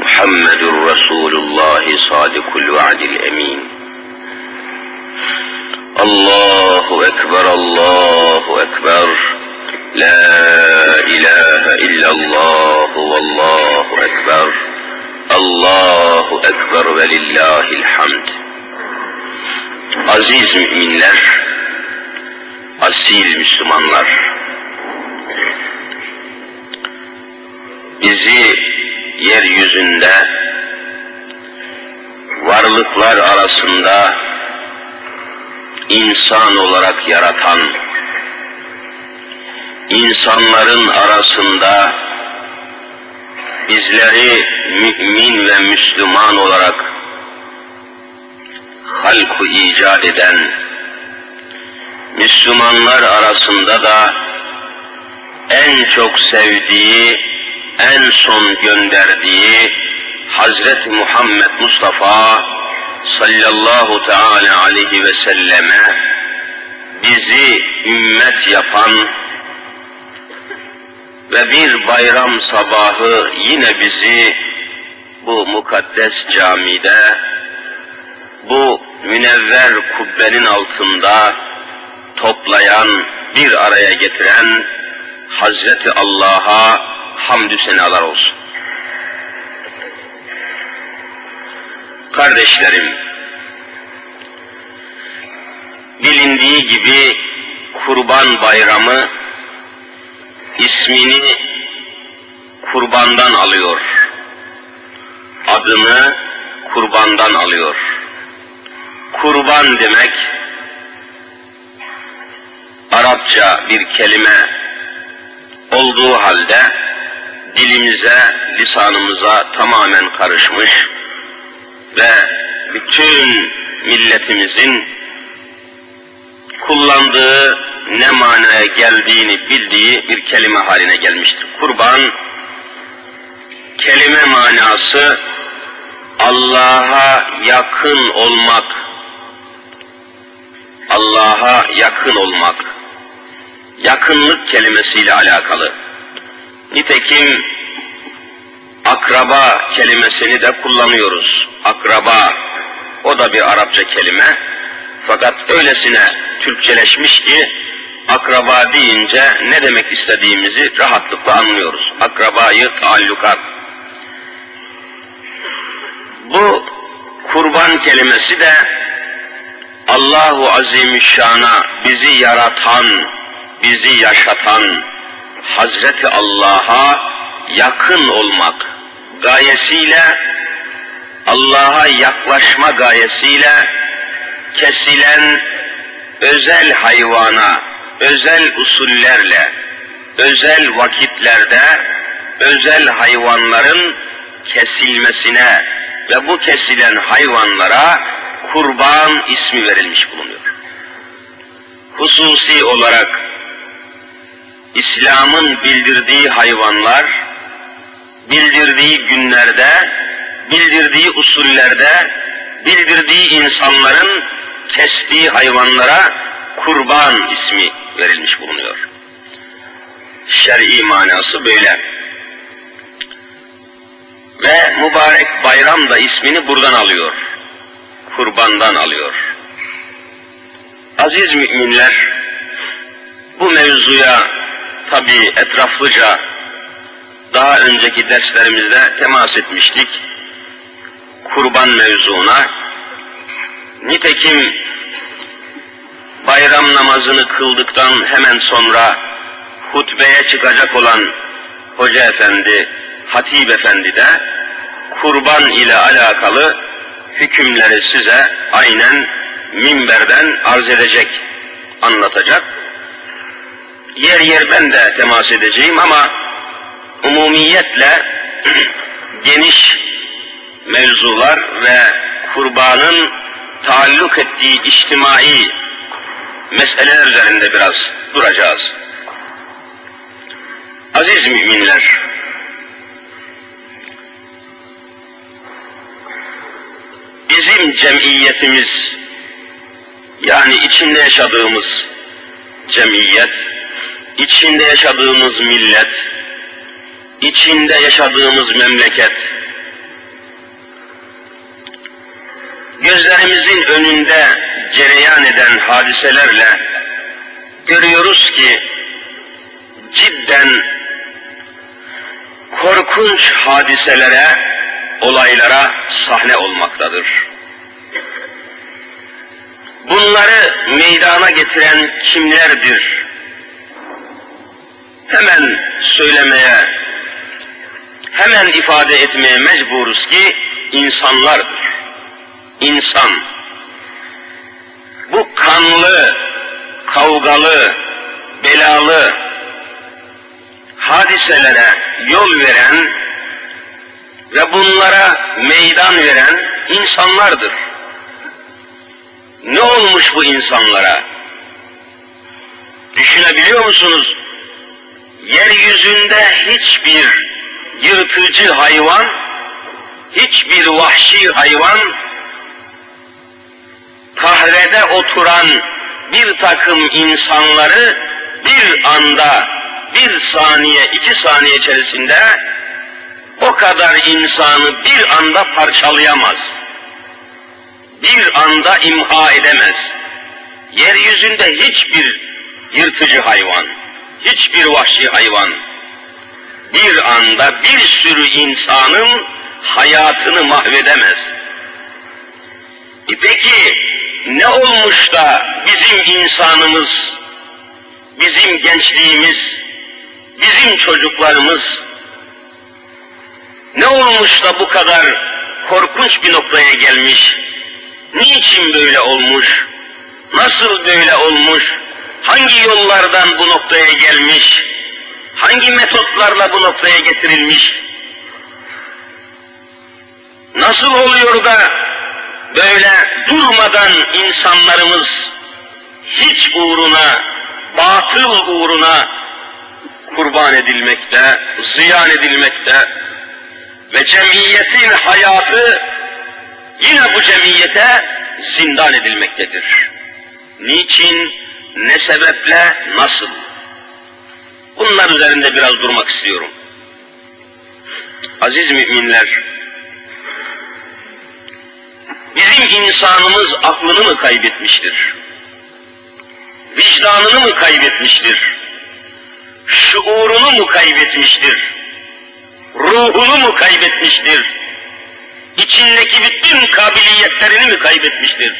محمد رسول الله صادق الوعد الأمين الله أكبر الله أكبر لا إله إلا الله والله أكبر الله أكبر ولله الحمد Aziz müminler, asil Müslümanlar, bizi yeryüzünde varlıklar arasında insan olarak yaratan, insanların arasında bizleri mümin ve Müslüman olarak halku icat eden, Müslümanlar arasında da en çok sevdiği, en son gönderdiği Hazreti Muhammed Mustafa sallallahu teala aleyhi ve selleme bizi ümmet yapan ve bir bayram sabahı yine bizi bu mukaddes camide bu münevver kubbenin altında toplayan, bir araya getiren Hazreti Allah'a hamdü senalar olsun. Kardeşlerim, bilindiği gibi Kurban Bayramı ismini kurbandan alıyor. Adını kurbandan alıyor. Kurban demek Arapça bir kelime olduğu halde dilimize, lisanımıza tamamen karışmış ve bütün milletimizin kullandığı ne manaya geldiğini bildiği bir kelime haline gelmiştir. Kurban kelime manası Allah'a yakın olmak, Allah'a yakın olmak, yakınlık kelimesiyle alakalı. Nitekim akraba kelimesini de kullanıyoruz. Akraba, o da bir Arapça kelime. Fakat öylesine Türkçeleşmiş ki akraba deyince ne demek istediğimizi rahatlıkla anlıyoruz. Akrabayı taallukat. Bu kurban kelimesi de Allahu Azimüşşan'a bizi yaratan, bizi yaşatan Hazreti Allah'a yakın olmak gayesiyle Allah'a yaklaşma gayesiyle kesilen özel hayvana, özel usullerle, özel vakitlerde, özel hayvanların kesilmesine ve bu kesilen hayvanlara kurban ismi verilmiş bulunuyor. Hususi olarak İslam'ın bildirdiği hayvanlar, bildirdiği günlerde, bildirdiği usullerde, bildirdiği insanların kestiği hayvanlara kurban ismi verilmiş bulunuyor. Şer'i manası böyle. Ve mübarek bayram da ismini buradan alıyor. Kurbandan alıyor. Aziz müminler, bu mevzuya tabi etraflıca daha önceki derslerimizde temas etmiştik. Kurban mevzuna. Nitekim bayram namazını kıldıktan hemen sonra hutbeye çıkacak olan Hoca Efendi, Hatip Efendi de kurban ile alakalı hükümleri size aynen minberden arz edecek, anlatacak. Yer yer ben de temas edeceğim ama umumiyetle geniş mevzular ve kurbanın taalluk ettiği içtimai meseleler üzerinde biraz duracağız. Aziz müminler, bizim cemiyetimiz, yani içinde yaşadığımız cemiyet, içinde yaşadığımız millet, içinde yaşadığımız memleket, gözlerimizin önünde cereyan eden hadiselerle görüyoruz ki cidden korkunç hadiselere, olaylara sahne olmaktadır. Bunları meydana getiren kimlerdir? Hemen söylemeye, hemen ifade etmeye mecburuz ki insanlardır. İnsan. Bu kanlı, kavgalı, belalı hadiselere yol veren ve bunlara meydan veren insanlardır. Ne olmuş bu insanlara? Düşünebiliyor musunuz? Yeryüzünde hiçbir yırtıcı hayvan, hiçbir vahşi hayvan, kahrede oturan bir takım insanları bir anda, bir saniye, iki saniye içerisinde o kadar insanı bir anda parçalayamaz. Bir anda imha edemez. Yeryüzünde hiçbir yırtıcı hayvan, hiçbir vahşi hayvan bir anda bir sürü insanın hayatını mahvedemez. E peki ne olmuş da bizim insanımız, bizim gençliğimiz, bizim çocuklarımız ne olmuş da bu kadar korkunç bir noktaya gelmiş? Niçin böyle olmuş? Nasıl böyle olmuş? Hangi yollardan bu noktaya gelmiş? Hangi metotlarla bu noktaya getirilmiş? Nasıl oluyor da böyle durmadan insanlarımız hiç uğruna, batıl uğruna kurban edilmekte, ziyan edilmekte ve cemiyetin hayatı yine bu cemiyete zindan edilmektedir. Niçin, ne sebeple, nasıl? Bunlar üzerinde biraz durmak istiyorum. Aziz müminler, bizim insanımız aklını mı kaybetmiştir? Vicdanını mı kaybetmiştir? Şuurunu mu kaybetmiştir? Ruhunu mu kaybetmiştir? İçindeki bütün kabiliyetlerini mi kaybetmiştir?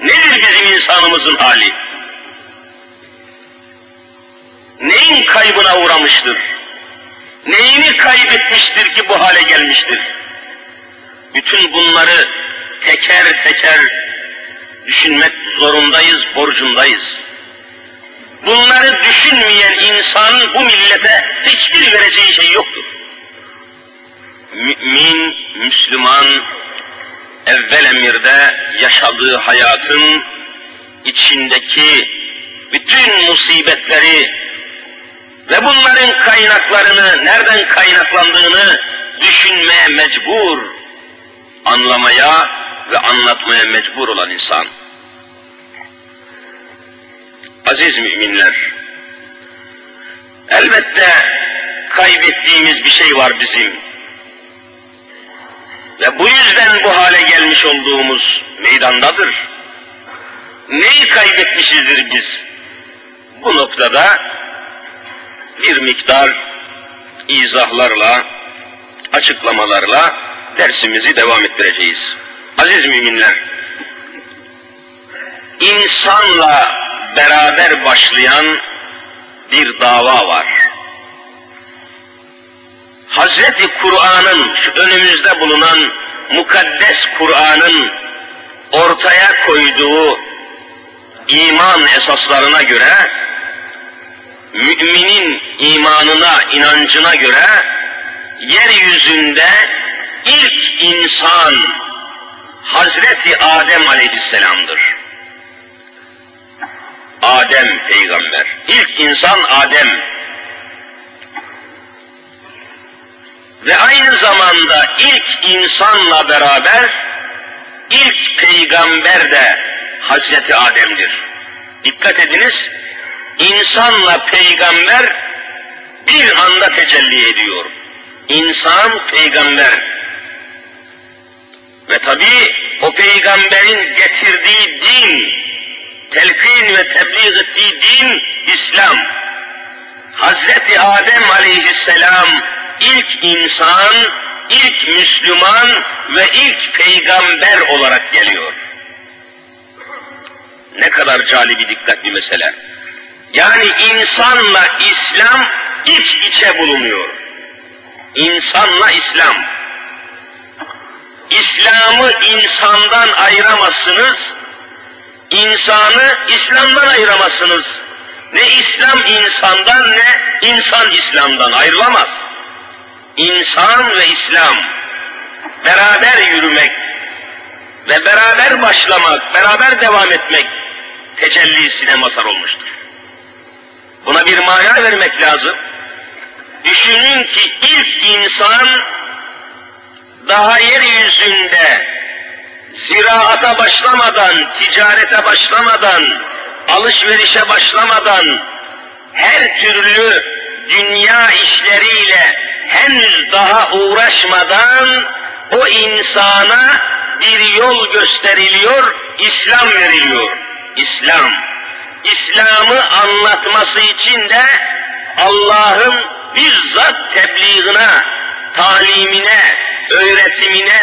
Nedir bizim insanımızın hali? Neyin kaybına uğramıştır? Neyini kaybetmiştir ki bu hale gelmiştir? Bütün bunları teker teker düşünmek zorundayız, borcundayız. Bunları düşünmeyen insan bu millete hiçbir vereceği şey yoktur. Mümin, Müslüman, evvel emirde yaşadığı hayatın içindeki bütün musibetleri ve bunların kaynaklarını, nereden kaynaklandığını düşünmeye mecbur, anlamaya ve anlatmaya mecbur olan insan. Aziz müminler, elbette kaybettiğimiz bir şey var bizim. Ve bu yüzden bu hale gelmiş olduğumuz meydandadır. Neyi kaybetmişizdir biz? Bu noktada bir miktar izahlarla, açıklamalarla dersimizi devam ettireceğiz. Aziz müminler, insanla beraber başlayan bir dava var. Hazreti Kur'an'ın, önümüzde bulunan mukaddes Kur'an'ın ortaya koyduğu iman esaslarına göre, müminin imanına, inancına göre yeryüzünde ilk insan Hazreti Adem Aleyhisselam'dır. Adem peygamber. İlk insan Adem. Ve aynı zamanda ilk insanla beraber ilk peygamber de Hazreti Adem'dir. Dikkat ediniz, insanla peygamber bir anda tecelli ediyor. İnsan peygamber. Ve tabi o peygamberin getirdiği din, telkin ve tebliğ ettiği din İslam. Hazreti Adem aleyhisselam ilk insan, ilk Müslüman ve ilk peygamber olarak geliyor. Ne kadar calibi dikkatli mesele. Yani insanla İslam iç içe bulunuyor. İnsanla İslam. İslam'ı insandan ayıramazsınız, insanı İslam'dan ayıramazsınız. Ne İslam insandan ne insan İslam'dan ayrılamaz. İnsan ve İslam beraber yürümek ve beraber başlamak, beraber devam etmek tecellisine mazhar olmuştur. Buna bir mana vermek lazım. Düşünün ki ilk insan daha yeryüzünde ziraata başlamadan, ticarete başlamadan, alışverişe başlamadan, her türlü dünya işleriyle henüz daha uğraşmadan o insana bir yol gösteriliyor, İslam veriliyor. İslam. İslam'ı anlatması için de Allah'ın bizzat tebliğine, talimine, öğretimine,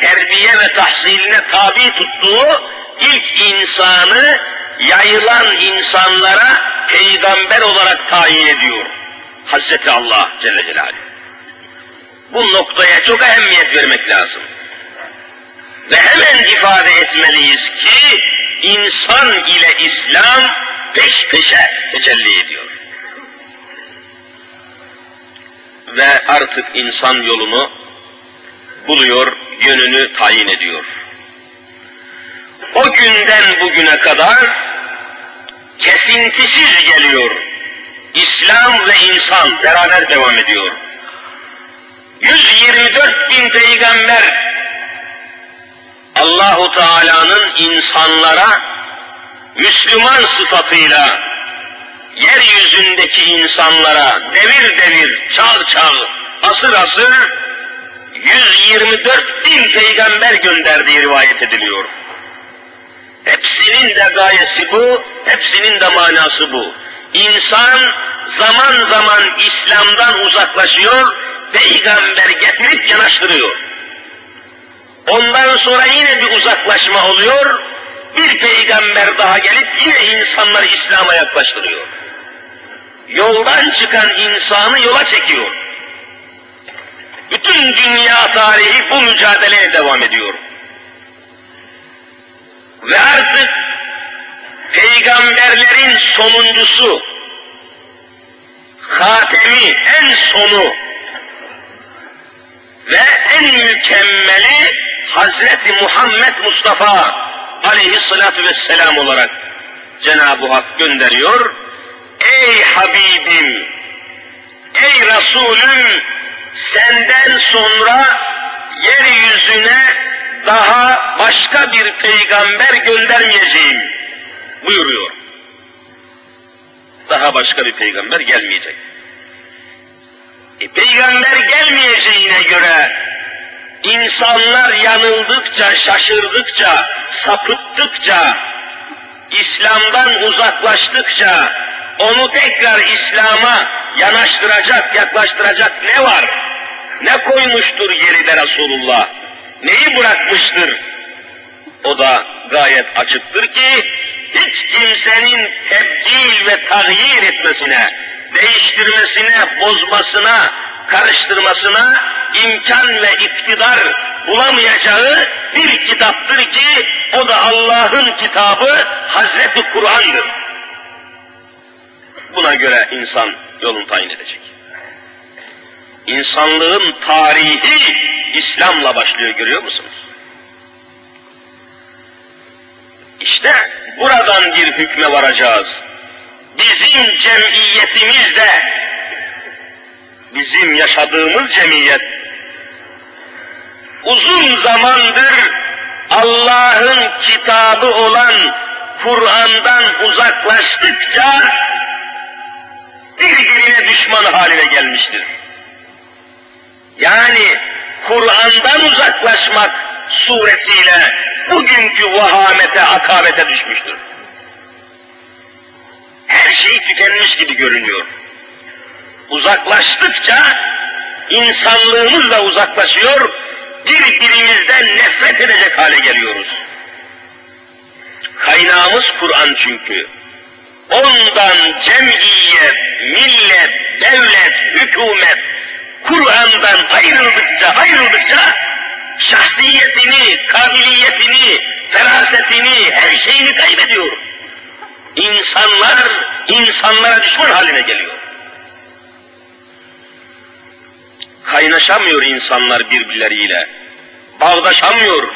terbiye ve tahsiline tabi tuttuğu ilk insanı yayılan insanlara peygamber olarak tayin ediyor. Hazreti Allah Celle Celaluhu. Bu noktaya çok ehemmiyet vermek lazım. Ve hemen ifade etmeliyiz ki insan ile İslam peş peşe tecelli ediyor. Ve artık insan yolunu buluyor, yönünü tayin ediyor. O günden bugüne kadar kesintisiz geliyor. İslam ve insan beraber devam ediyor. 124 bin peygamber Allahu Teala'nın insanlara Müslüman sıfatıyla yeryüzündeki insanlara devir devir, çağ çağ, asır asır 124 bin peygamber gönderdiği rivayet ediliyor. Hepsinin de gayesi bu, hepsinin de manası bu. İnsan zaman zaman İslam'dan uzaklaşıyor, peygamber getirip yanaştırıyor. Ondan sonra yine bir uzaklaşma oluyor, bir peygamber daha gelip yine insanları İslam'a yaklaştırıyor. Yoldan çıkan insanı yola çekiyor. Bütün dünya tarihi bu mücadeleye devam ediyor. Ve artık peygamberlerin sonuncusu, hatemi, en sonu ve en mükemmeli Hazreti Muhammed Mustafa aleyhissalatu vesselam olarak Cenab-ı Hak gönderiyor. Ey Habibim, ey Resulüm, senden sonra yeryüzüne daha başka bir peygamber göndermeyeceğim buyuruyor. Daha başka bir peygamber gelmeyecek. E, peygamber gelmeyeceğine göre insanlar yanıldıkça, şaşırdıkça, sapıttıkça, İslam'dan uzaklaştıkça, onu tekrar İslam'a yanaştıracak, yaklaştıracak ne var? Ne koymuştur geride Resulullah? Neyi bırakmıştır? O da gayet açıktır ki, hiç kimsenin tebdil ve tagyir etmesine, değiştirmesine, bozmasına, karıştırmasına imkan ve iktidar bulamayacağı bir kitaptır ki o da Allah'ın kitabı Hazreti Kur'an'dır. Buna göre insan yolunu tayin edecek. İnsanlığın tarihi İslam'la başlıyor görüyor musunuz? İşte buradan bir hükme varacağız. Bizim cemiyetimizde, bizim yaşadığımız cemiyet, uzun zamandır Allah'ın kitabı olan Kur'an'dan uzaklaştıkça birbirine düşman haline gelmiştir. Yani Kur'an'dan uzaklaşmak suretiyle bugünkü vahamete, akabete düşmüştür. Her şey tükenmiş gibi görünüyor. Uzaklaştıkça insanlığımız da uzaklaşıyor, birbirimizden nefret edecek hale geliyoruz. Kaynağımız Kur'an çünkü. Ondan cemiyet, millet, devlet, hükümet Kur'an'dan ayrıldıkça ayrıldıkça şahsiyetini, kabiliyetini, ferasetini, her şeyini kaybediyor. İnsanlar, insanlara düşman haline geliyor. Kaynaşamıyor insanlar birbirleriyle. Bağdaşamıyor,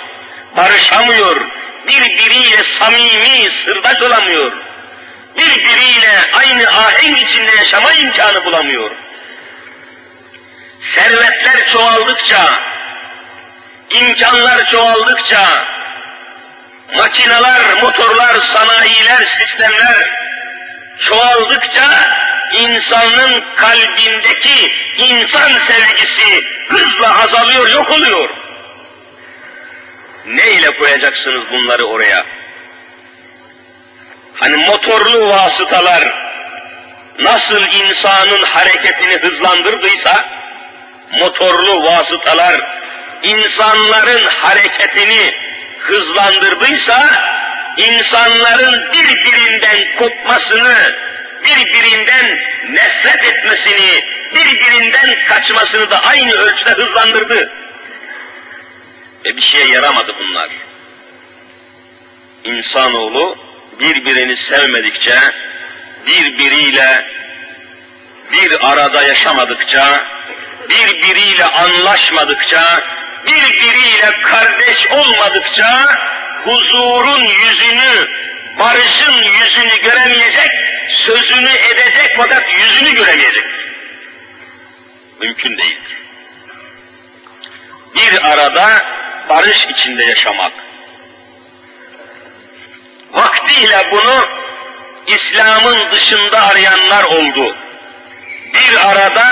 barışamıyor, birbiriyle samimi, sırdaş olamıyor. Birbiriyle aynı ahenk içinde yaşama imkanı bulamıyor. Servetler çoğaldıkça, imkanlar çoğaldıkça, makineler, motorlar, sanayiler, sistemler çoğaldıkça insanın kalbindeki insan sevgisi hızla azalıyor, yok oluyor. Ne ile koyacaksınız bunları oraya? Hani motorlu vasıtalar nasıl insanın hareketini hızlandırdıysa, motorlu vasıtalar insanların hareketini hızlandırdıysa, insanların birbirinden kopmasını, birbirinden nefret etmesini, birbirinden kaçmasını da aynı ölçüde hızlandırdı. Ve bir şeye yaramadı bunlar. İnsanoğlu birbirini sevmedikçe, birbiriyle bir arada yaşamadıkça, birbiriyle anlaşmadıkça, birbiriyle kardeş olmadıkça, huzurun yüzünü, barışın yüzünü göremeyecek, sözünü edecek fakat yüzünü göremeyecek. Mümkün değil. Bir arada barış içinde yaşamak. Vaktiyle bunu İslam'ın dışında arayanlar oldu. Bir arada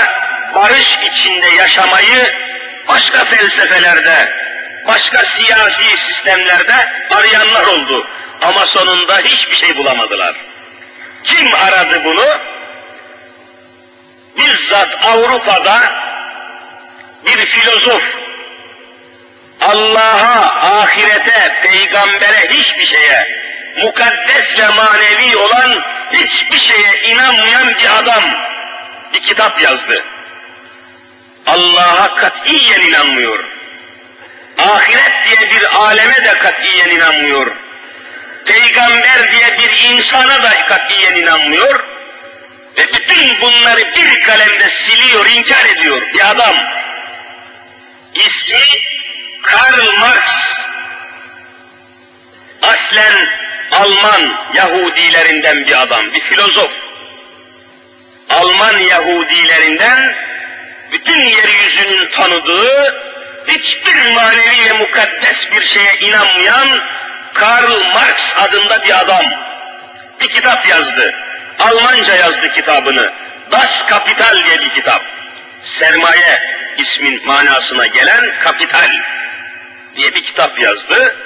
barış içinde yaşamayı başka felsefelerde, başka siyasi sistemlerde arayanlar oldu. Ama sonunda hiçbir şey bulamadılar. Kim aradı bunu? Bizzat Avrupa'da bir filozof, Allah'a, ahirete, peygambere hiçbir şeye, mukaddes ve manevi olan hiçbir şeye inanmayan bir adam bir kitap yazdı. Allah'a katiyen inanmıyor. Ahiret diye bir aleme de katiyen inanmıyor. Peygamber diye bir insana da katiyen inanmıyor. Ve bütün bunları bir kalemde siliyor, inkar ediyor bir adam. İsmi Karl Marx. Aslen Alman Yahudilerinden bir adam, bir filozof. Alman Yahudilerinden bütün yeryüzünün tanıdığı, hiçbir manevi ve mukaddes bir şeye inanmayan adında bir adam bir kitap yazdı. Almanca yazdı kitabını. Das Kapital diye bir kitap. Sermaye ismin manasına gelen kapital diye bir kitap yazdı.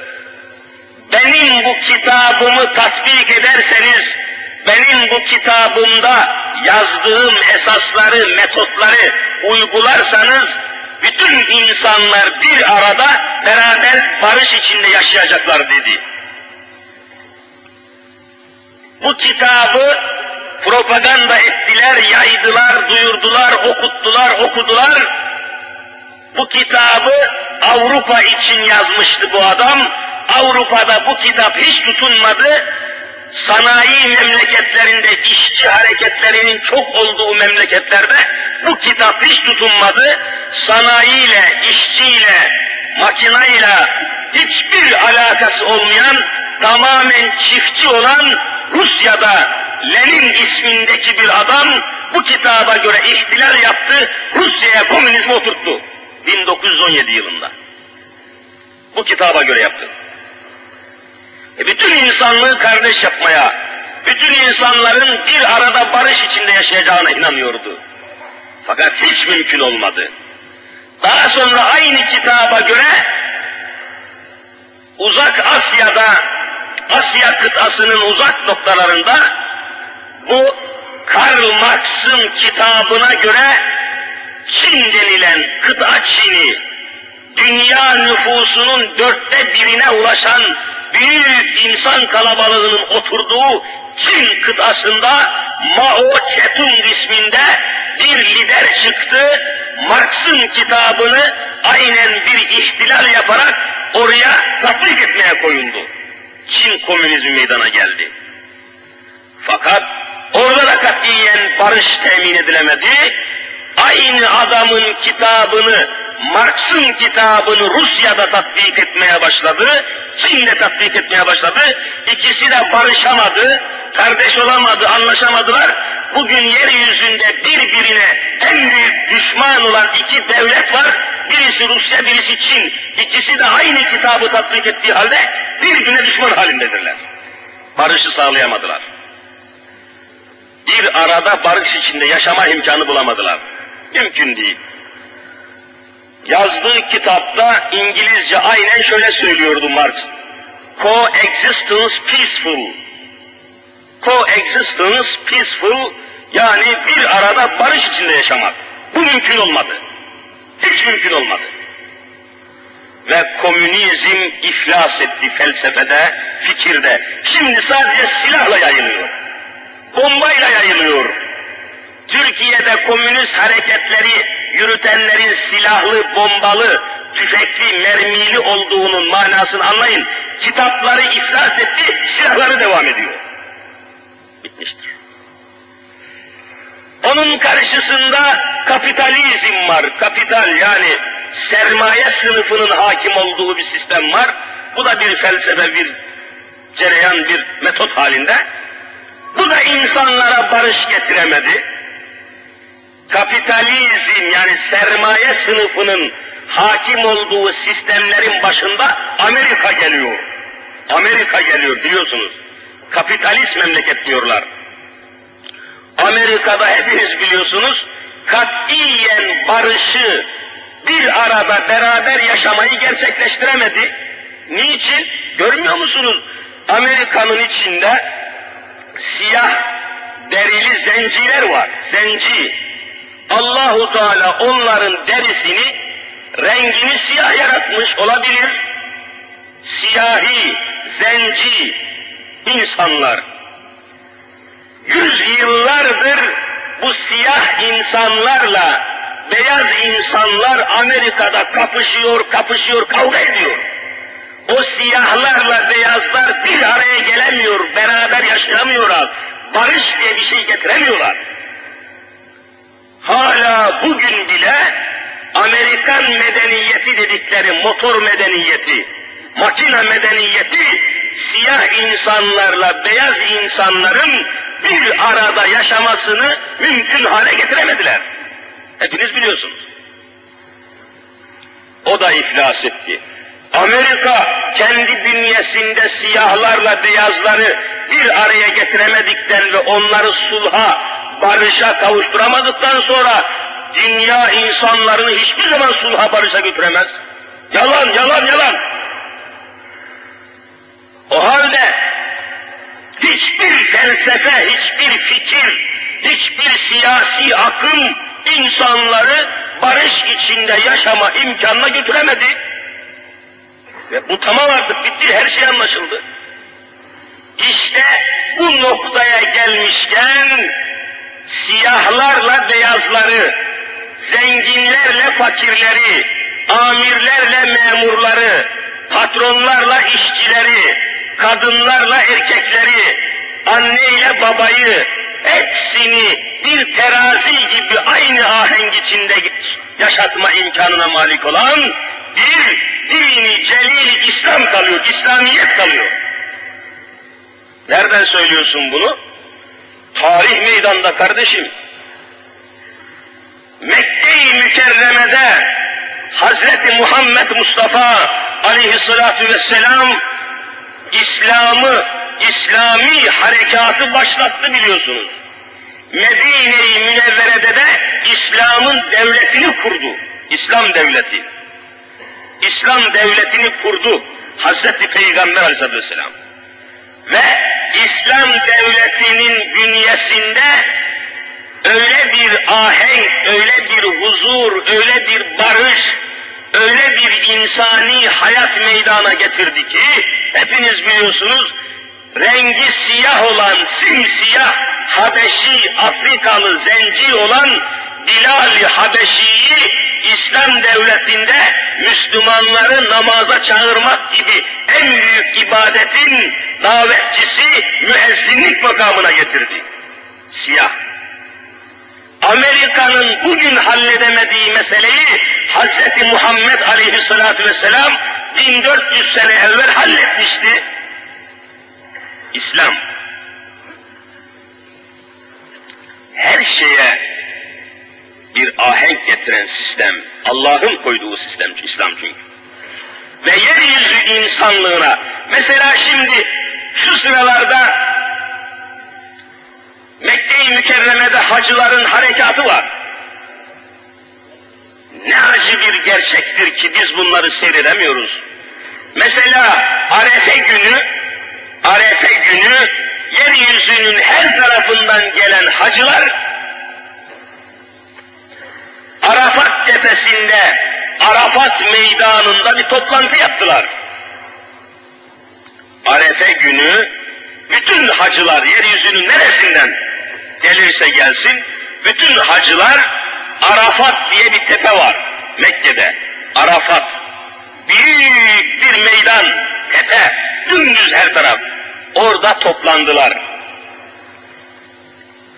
Benim bu kitabımı tatbik ederseniz, benim bu kitabımda yazdığım esasları, metotları uygularsanız, bütün insanlar bir arada beraber barış içinde yaşayacaklar dedi. Bu kitabı propaganda ettiler, yaydılar, duyurdular, okuttular, okudular. Bu kitabı Avrupa için yazmıştı bu adam. Avrupa'da bu kitap hiç tutunmadı. Sanayi memleketlerinde işçi hareketlerinin çok olduğu memleketlerde bu kitap hiç tutunmadı. Sanayiyle, işçiyle, makinayla hiçbir alakası olmayan, tamamen çiftçi olan Rusya'da Lenin ismindeki bir adam bu kitaba göre ihtilal yaptı, Rusya'ya komünizmi oturttu. 1917 yılında. Bu kitaba göre yaptı. E bütün insanlığı kardeş yapmaya, bütün insanların bir arada barış içinde yaşayacağına inanıyordu. Fakat hiç mümkün olmadı. Daha sonra aynı kitaba göre uzak Asya'da, Asya kıtasının uzak noktalarında bu Karl Marx'ın kitabına göre Çin denilen kıta Çin'i, dünya nüfusunun dörtte birine ulaşan büyük insan kalabalığının oturduğu Çin kıtasında Mao Zedong isminde bir lider çıktı. Marx'ın kitabını aynen bir ihtilal yaparak oraya tatbik etmeye koyuldu. Çin komünizmi meydana geldi. Fakat orada da katiyen barış temin edilemedi. Aynı adamın kitabını, Marx'ın kitabını Rusya'da tatbik etmeye başladı. Çin'de tatbik etmeye başladı. İkisi de barışamadı, kardeş olamadı, anlaşamadılar. Bugün yeryüzünde birbirine en büyük düşman olan iki devlet var. Birisi Rusya, birisi Çin. İkisi de aynı kitabı tatbik ettiği halde birbirine düşman halindedirler. Barışı sağlayamadılar. Bir arada barış içinde yaşama imkanı bulamadılar. Mümkün değil. Yazdığı kitapta İngilizce aynen şöyle söylüyordu Marx. Coexistence peaceful. Coexistence peaceful yani bir arada barış içinde yaşamak. Bu mümkün olmadı. Hiç mümkün olmadı. Ve komünizm iflas etti felsefede, fikirde. Şimdi sadece silahla yayılıyor. Bombayla yayılıyor. Türkiye'de komünist hareketleri yürütenlerin silahlı, bombalı, tüfekli, mermili olduğunun manasını anlayın. Kitapları iflas etti, silahları devam ediyor. Bitmiştir. Onun karşısında kapitalizm var. Kapital yani sermaye sınıfının hakim olduğu bir sistem var. Bu da bir felsefe, bir cereyan, bir metot halinde. Bu da insanlara barış getiremedi. Kapitalizm yani sermaye sınıfının hakim olduğu sistemlerin başında Amerika geliyor. Amerika geliyor biliyorsunuz. Kapitalist memleket diyorlar. Amerika'da hepiniz biliyorsunuz katiyen barışı bir arada beraber yaşamayı gerçekleştiremedi. Niçin? Görmüyor musunuz? Amerika'nın içinde siyah derili zenciler var. Zenci. Allahu Teala onların derisini, rengini siyah yaratmış olabilir. Siyahi, zenci insanlar. Yüz yıllardır bu siyah insanlarla beyaz insanlar Amerika'da kapışıyor, kapışıyor, kavga ediyor. O siyahlarla beyazlar bir araya gelemiyor, beraber yaşayamıyorlar. Barış diye bir şey getiremiyorlar. Hala bugün bile Amerikan medeniyeti dedikleri motor medeniyeti, makine medeniyeti siyah insanlarla beyaz insanların bir arada yaşamasını mümkün hale getiremediler. Hepiniz biliyorsunuz. O da iflas etti. Amerika kendi bünyesinde siyahlarla beyazları bir araya getiremedikten ve onları sulha, barışa kavuşturamadıktan sonra dünya insanlarını hiçbir zaman sulha barışa götüremez. Yalan, yalan, yalan. O halde hiçbir felsefe, hiçbir fikir, hiçbir siyasi akım insanları barış içinde yaşama imkanına götüremedi. Ve bu tamam artık bitti, her şey anlaşıldı. İşte bu noktaya gelmişken siyahlarla beyazları, zenginlerle fakirleri, amirlerle memurları, patronlarla işçileri, kadınlarla erkekleri, anneyle babayı, hepsini bir terazi gibi aynı ahenk içinde yaşatma imkanına malik olan bir dini celil İslam kalıyor, İslamiyet kalıyor. Nereden söylüyorsun bunu? Tarih meydanda kardeşim. Mekke-i Mükerreme'de Hazreti Muhammed Mustafa aleyhissalatu vesselam İslam'ı, İslami harekatı başlattı biliyorsunuz. Medine-i Münevvere'de de İslam'ın devletini kurdu. İslam devleti. İslam devletini kurdu Hazreti Peygamber aleyhissalatü vesselam. Ve İslam devletinin bünyesinde öyle bir ahenk, öyle bir huzur, öyle bir barış, öyle bir insani hayat meydana getirdi ki, hepiniz biliyorsunuz, rengi siyah olan, simsiyah, Habeşi, Afrikalı, zenci olan Bilal Habeşi'yi İslam devletinde Müslümanları namaza çağırmak gibi en büyük ibadetin davetçisi müezzinlik makamına getirdi. Siyah. Amerika'nın bugün halledemediği meseleyi Hz. Muhammed aleyhissalatu vesselam 1400 sene evvel halletmişti. İslam. Her şeye bir ahenk getiren sistem, Allah'ın koyduğu sistem İslam çünkü. Ve yeryüzü insanlığına, mesela şimdi şu sıralarda Mekke-i Mükerreme'de hacıların harekatı var. Ne acı bir gerçektir ki biz bunları seyredemiyoruz. Mesela Arefe günü, Arefe günü yeryüzünün her tarafından gelen hacılar Arafat tepesinde, Arafat meydanında bir toplantı yaptılar. Arefe günü bütün hacılar yeryüzünün neresinden gelirse gelsin, bütün hacılar Arafat diye bir tepe var Mekke'de. Arafat. Büyük bir meydan, tepe, dümdüz her taraf. Orada toplandılar.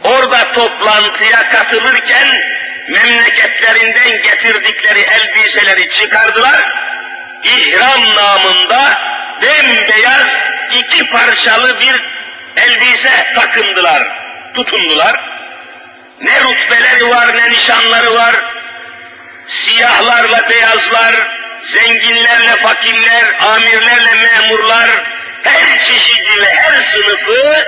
Orada toplantıya katılırken memleketlerinden getirdikleri elbiseleri çıkardılar. İhram namında bembeyaz iki parçalı bir elbise takındılar, tutundular. Ne rütbeleri var, ne nişanları var. Siyahlarla beyazlar, zenginlerle fakirler, amirlerle memurlar, her çeşidi ve her sınıfı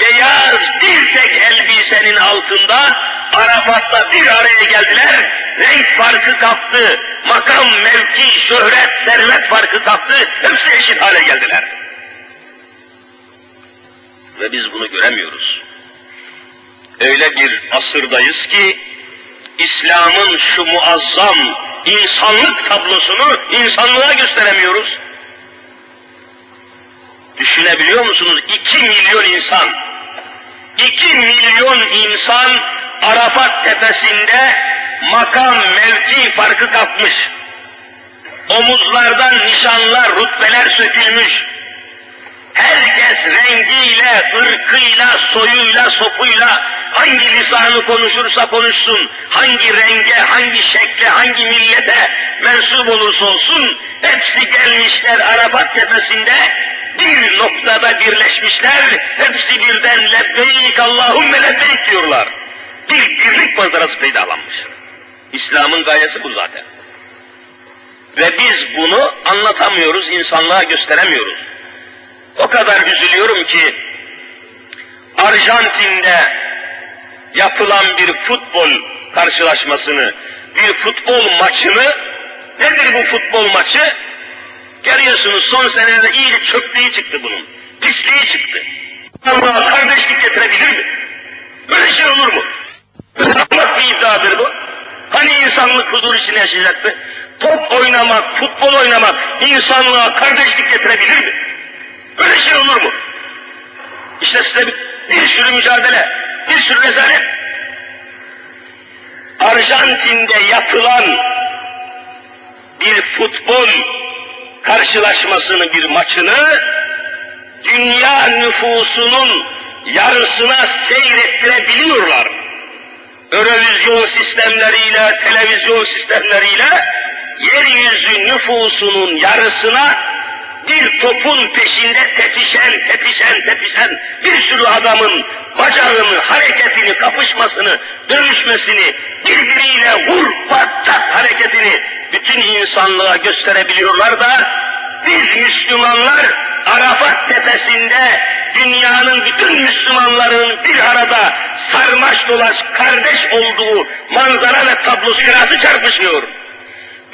beyaz bir tek elbisenin altında Arafat'ta bir araya geldiler, renk farkı kaptı, makam, mevki, şöhret, servet farkı kaptı, hepsi eşit hale geldiler. Ve biz bunu göremiyoruz. Öyle bir asırdayız ki, İslam'ın şu muazzam insanlık tablosunu insanlığa gösteremiyoruz. Düşünebiliyor musunuz? İki milyon insan, iki milyon insan Arafat tepesinde makam, mevki farkı kapmış. Omuzlardan nişanlar, rütbeler sökülmüş. Herkes rengiyle, ırkıyla, soyuyla, sopuyla hangi lisanı konuşursa konuşsun, hangi renge, hangi şekle, hangi millete mensup olursa olsun, hepsi gelmişler Arafat tepesinde, bir noktada birleşmişler, hepsi birden lebbeyk Allahümme lebbeyk diyorlar bir birlik manzarası peydalanmış. İslam'ın gayesi bu zaten. Ve biz bunu anlatamıyoruz, insanlığa gösteremiyoruz. O kadar üzülüyorum ki Arjantin'de yapılan bir futbol karşılaşmasını, bir futbol maçını, nedir bu futbol maçı? Görüyorsunuz son senelerde iyice çöplüğü çıktı bunun, pisliği çıktı. Allah'a kardeşlik getirebilir mi? Böyle şey olur mu? Rahmet bir iddiadır bu. Hani insanlık huzur içinde yaşayacaktı? Top oynamak, futbol oynamak insanlığa kardeşlik getirebilir mi? Böyle şey olur mu? İşte size bir sürü mücadele, bir sürü rezalet. Arjantin'de yapılan bir futbol karşılaşmasını, bir maçını dünya nüfusunun yarısına seyrettirebiliyorlar. Eurevizyon sistemleriyle, televizyon sistemleriyle yeryüzü nüfusunun yarısına bir topun peşinde tepişen, tepişen, tepişen bir sürü adamın bacağını, hareketini, kapışmasını, dövüşmesini, birbiriyle vur, patlat hareketini bütün insanlığa gösterebiliyorlar da biz Müslümanlar Arafat tepesinde dünyanın bütün Müslümanların bir arada sarmaş dolaş kardeş olduğu manzara ve tablo sırası çarpışıyor.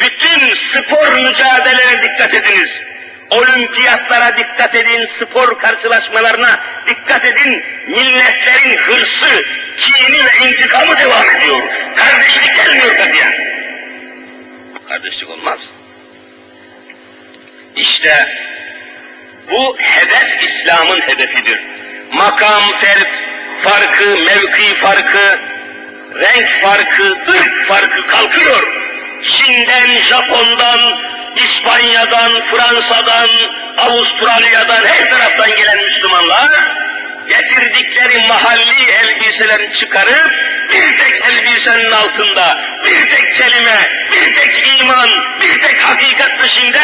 Bütün spor mücadelelerine dikkat ediniz. Olimpiyatlara dikkat edin, spor karşılaşmalarına dikkat edin. Milletlerin hırsı, kini ve intikamı devam ediyor. Kardeşlik gelmiyor tabiyen. Kardeşlik olmaz. İşte bu hedef İslam'ın hedefidir. Makam, ferk, farkı, mevki farkı, renk farkı, ırk farkı kalkıyor. Çin'den, Japon'dan, İspanya'dan, Fransa'dan, Avustralya'dan, her taraftan gelen Müslümanlar getirdikleri mahalli elbiselerini çıkarıp bir tek elbisenin altında bir tek kelime, bir tek iman, bir tek hakikat dışında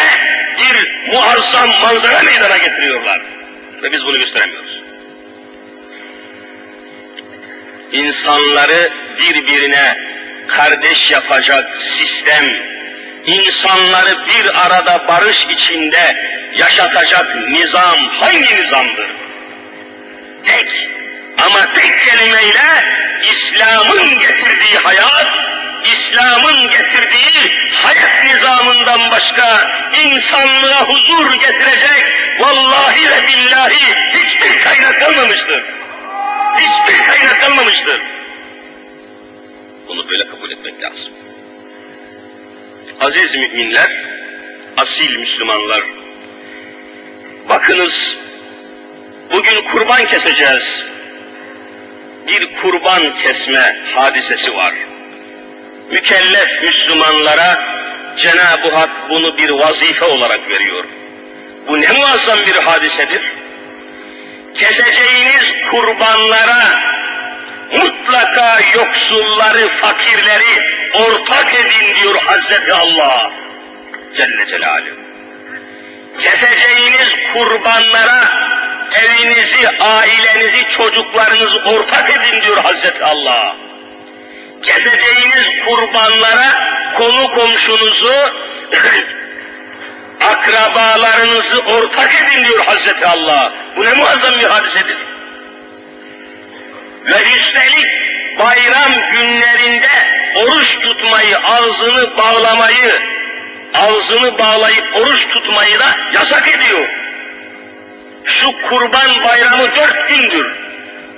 bir muazzam manzara meydana getiriyorlar. Ve biz bunu gösteremiyoruz. İnsanları birbirine kardeş yapacak sistem, insanları bir arada barış içinde yaşatacak nizam hangi nizamdır? Tek ama tek kelimeyle İslam'ın getirdiği hayat, İslam'ın getirdiği hayat nizamından başka insanlığa huzur getirecek vallahi ve billahi hiçbir kaynak kalmamıştır. Hiçbir kaynak kalmamıştır. Bunu böyle kabul etmek lazım. Aziz müminler, asil Müslümanlar, bakınız bugün kurban keseceğiz. Bir kurban kesme hadisesi var. Mükellef Müslümanlara Cenab-ı Hak bunu bir vazife olarak veriyor. Bu ne muazzam bir hadisedir. Keseceğiniz kurbanlara mutlaka yoksulları, fakirleri ortak edin diyor Hazreti Allah Celle Celaluhu. Keseceğiniz kurbanlara evinizi, ailenizi, çocuklarınızı ortak edin diyor Hazreti Allah. Keseceğiniz kurbanlara konu komşunuzu, akrabalarınızı ortak edin diyor Hazreti Allah. Bu ne muazzam bir hadisedir. Ve üstelik bayram günlerinde oruç tutmayı, ağzını bağlamayı, ağzını bağlayıp oruç tutmayı da yasak ediyor. Şu kurban bayramı dört gündür.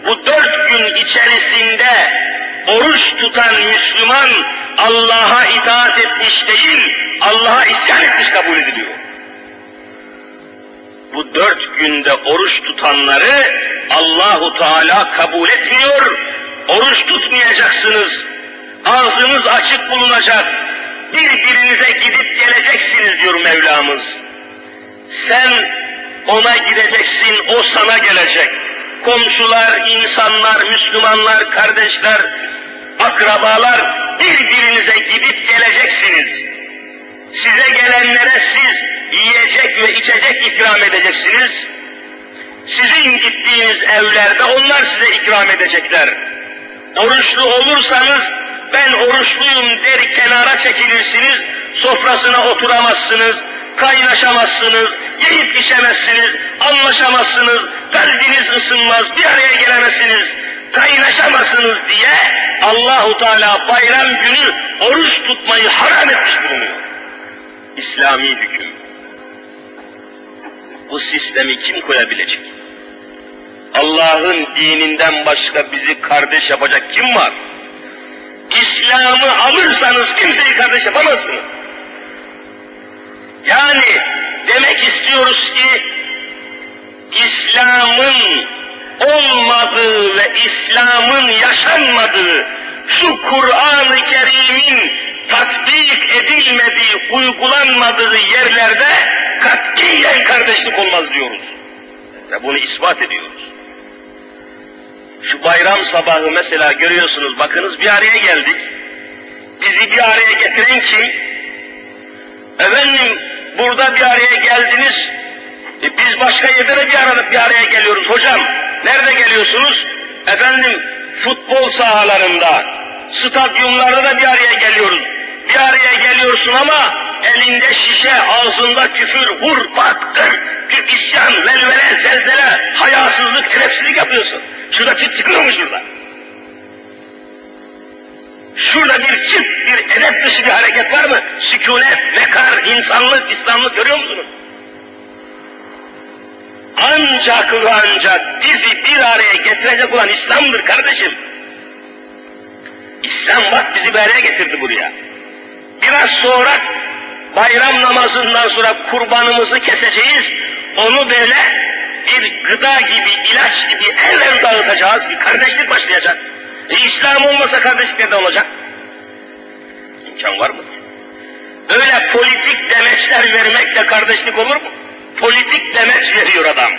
Bu dört gün içerisinde oruç tutan Müslüman Allah'a itaat etmiş değil, Allah'a isyan etmiş kabul ediliyor. Bu dört günde oruç tutanları Allahu Teala kabul etmiyor. Oruç tutmayacaksınız. Ağzınız açık bulunacak. Birbirinize gidip geleceksiniz diyor Mevlamız. Sen ona gideceksin, o sana gelecek. Komşular, insanlar, Müslümanlar, kardeşler, akrabalar birbirinize gidip geleceksiniz. Size gelenlere siz yiyecek ve içecek ikram edeceksiniz. Sizin gittiğiniz evlerde onlar size ikram edecekler. Oruçlu olursanız ben oruçluyum der kenara çekilirsiniz, sofrasına oturamazsınız, kaynaşamazsınız, yiyip içemezsiniz, anlaşamazsınız, kalbiniz ısınmaz, bir araya gelemezsiniz, kaynaşamazsınız diye Allahu Teala bayram günü oruç tutmayı haram etmiş bulunuyor. İslami hüküm. Bu sistemi kim koyabilecek? Allah'ın dininden başka bizi kardeş yapacak kim var? İslam'ı alırsanız kimseyi kardeş yapamazsınız. Yani demek istiyoruz ki İslam'ın olmadığı ve İslam'ın yaşanmadığı şu Kur'an-ı Kerim'in tatbik edilmediği, uygulanmadığı yerlerde katiyen kardeşlik olmaz diyoruz. Ve bunu ispat ediyoruz. Şu bayram sabahı mesela görüyorsunuz bakınız bir araya geldik. Bizi bir araya getiren kim? Efendim burada bir araya geldiniz. E, biz başka yerde de bir arada bir araya geliyoruz hocam. Nerede geliyorsunuz? Efendim futbol sahalarında, stadyumlarda da bir araya geliyoruz. Bir araya geliyorsun ama elinde şişe, ağzında küfür, vur, pat, kır, bir isyan, velvele, zelzele, hayasızlık, edepsizlik yapıyorsun. Şurada çıt çıkıyor mu şurada? Şurada bir çıt, bir edep dışı bir hareket var mı? Sükunet, mekar, insanlık, İslamlık görüyor musunuz? Ancak ve ancak bizi bir araya getirecek olan İslam'dır kardeşim. İslam bak bizi bir araya getirdi buraya. Biraz sonra bayram namazından sonra kurbanımızı keseceğiz. Onu böyle bir gıda gibi, ilaç gibi eller dağıtacağız. Bir kardeşlik başlayacak. E İslam olmasa kardeşlik neden olacak? İmkan var mı? Öyle politik demeçler vermekle kardeşlik olur mu? Politik demeç veriyor adam.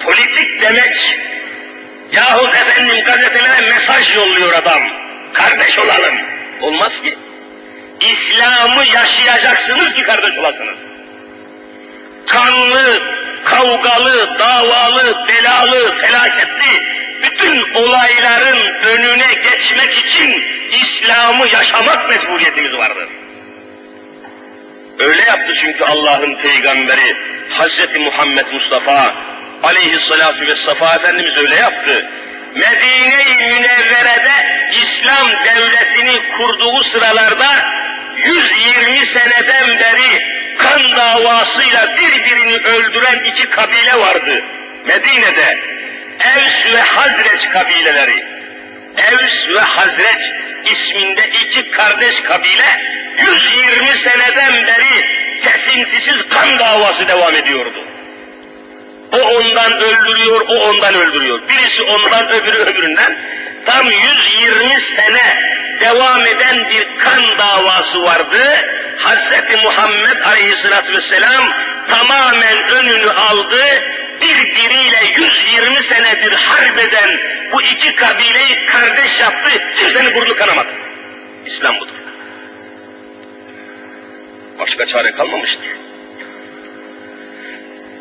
Politik demeç yahut efendim gazetelere mesaj yolluyor adam. Kardeş olalım. Olmaz ki. İslam'ı yaşayacaksınız ki kardeş olasınız. Kanlı, kavgalı, davalı, belalı, felaketli bütün olayların önüne geçmek için İslam'ı yaşamak mecburiyetimiz vardır. Öyle yaptı çünkü Allah'ın peygamberi Hazreti Muhammed Mustafa aleyhissalatu vesselam Efendimiz öyle yaptı. Medine-i Münevvere'de İslam devletini kurduğu sıralarda 120 seneden beri kan davasıyla birbirini öldüren iki kabile vardı. Medine'de Evs ve Hazreç kabileleri. Evs ve Hazreç isminde iki kardeş kabile 120 seneden beri kesintisiz kan davası devam ediyordu. O ondan öldürüyor, o ondan öldürüyor. Birisi ondan, öbürü öbüründen. Tam 120 sene devam eden bir kan davası vardı. Hz. Muhammed Aleyhisselatü Vesselam tamamen önünü aldı. Birbiriyle 120 senedir harp eden bu iki kabileyi kardeş yaptı. Kimsenin burnu kanamadı. İslam budur. Başka çare kalmamıştır.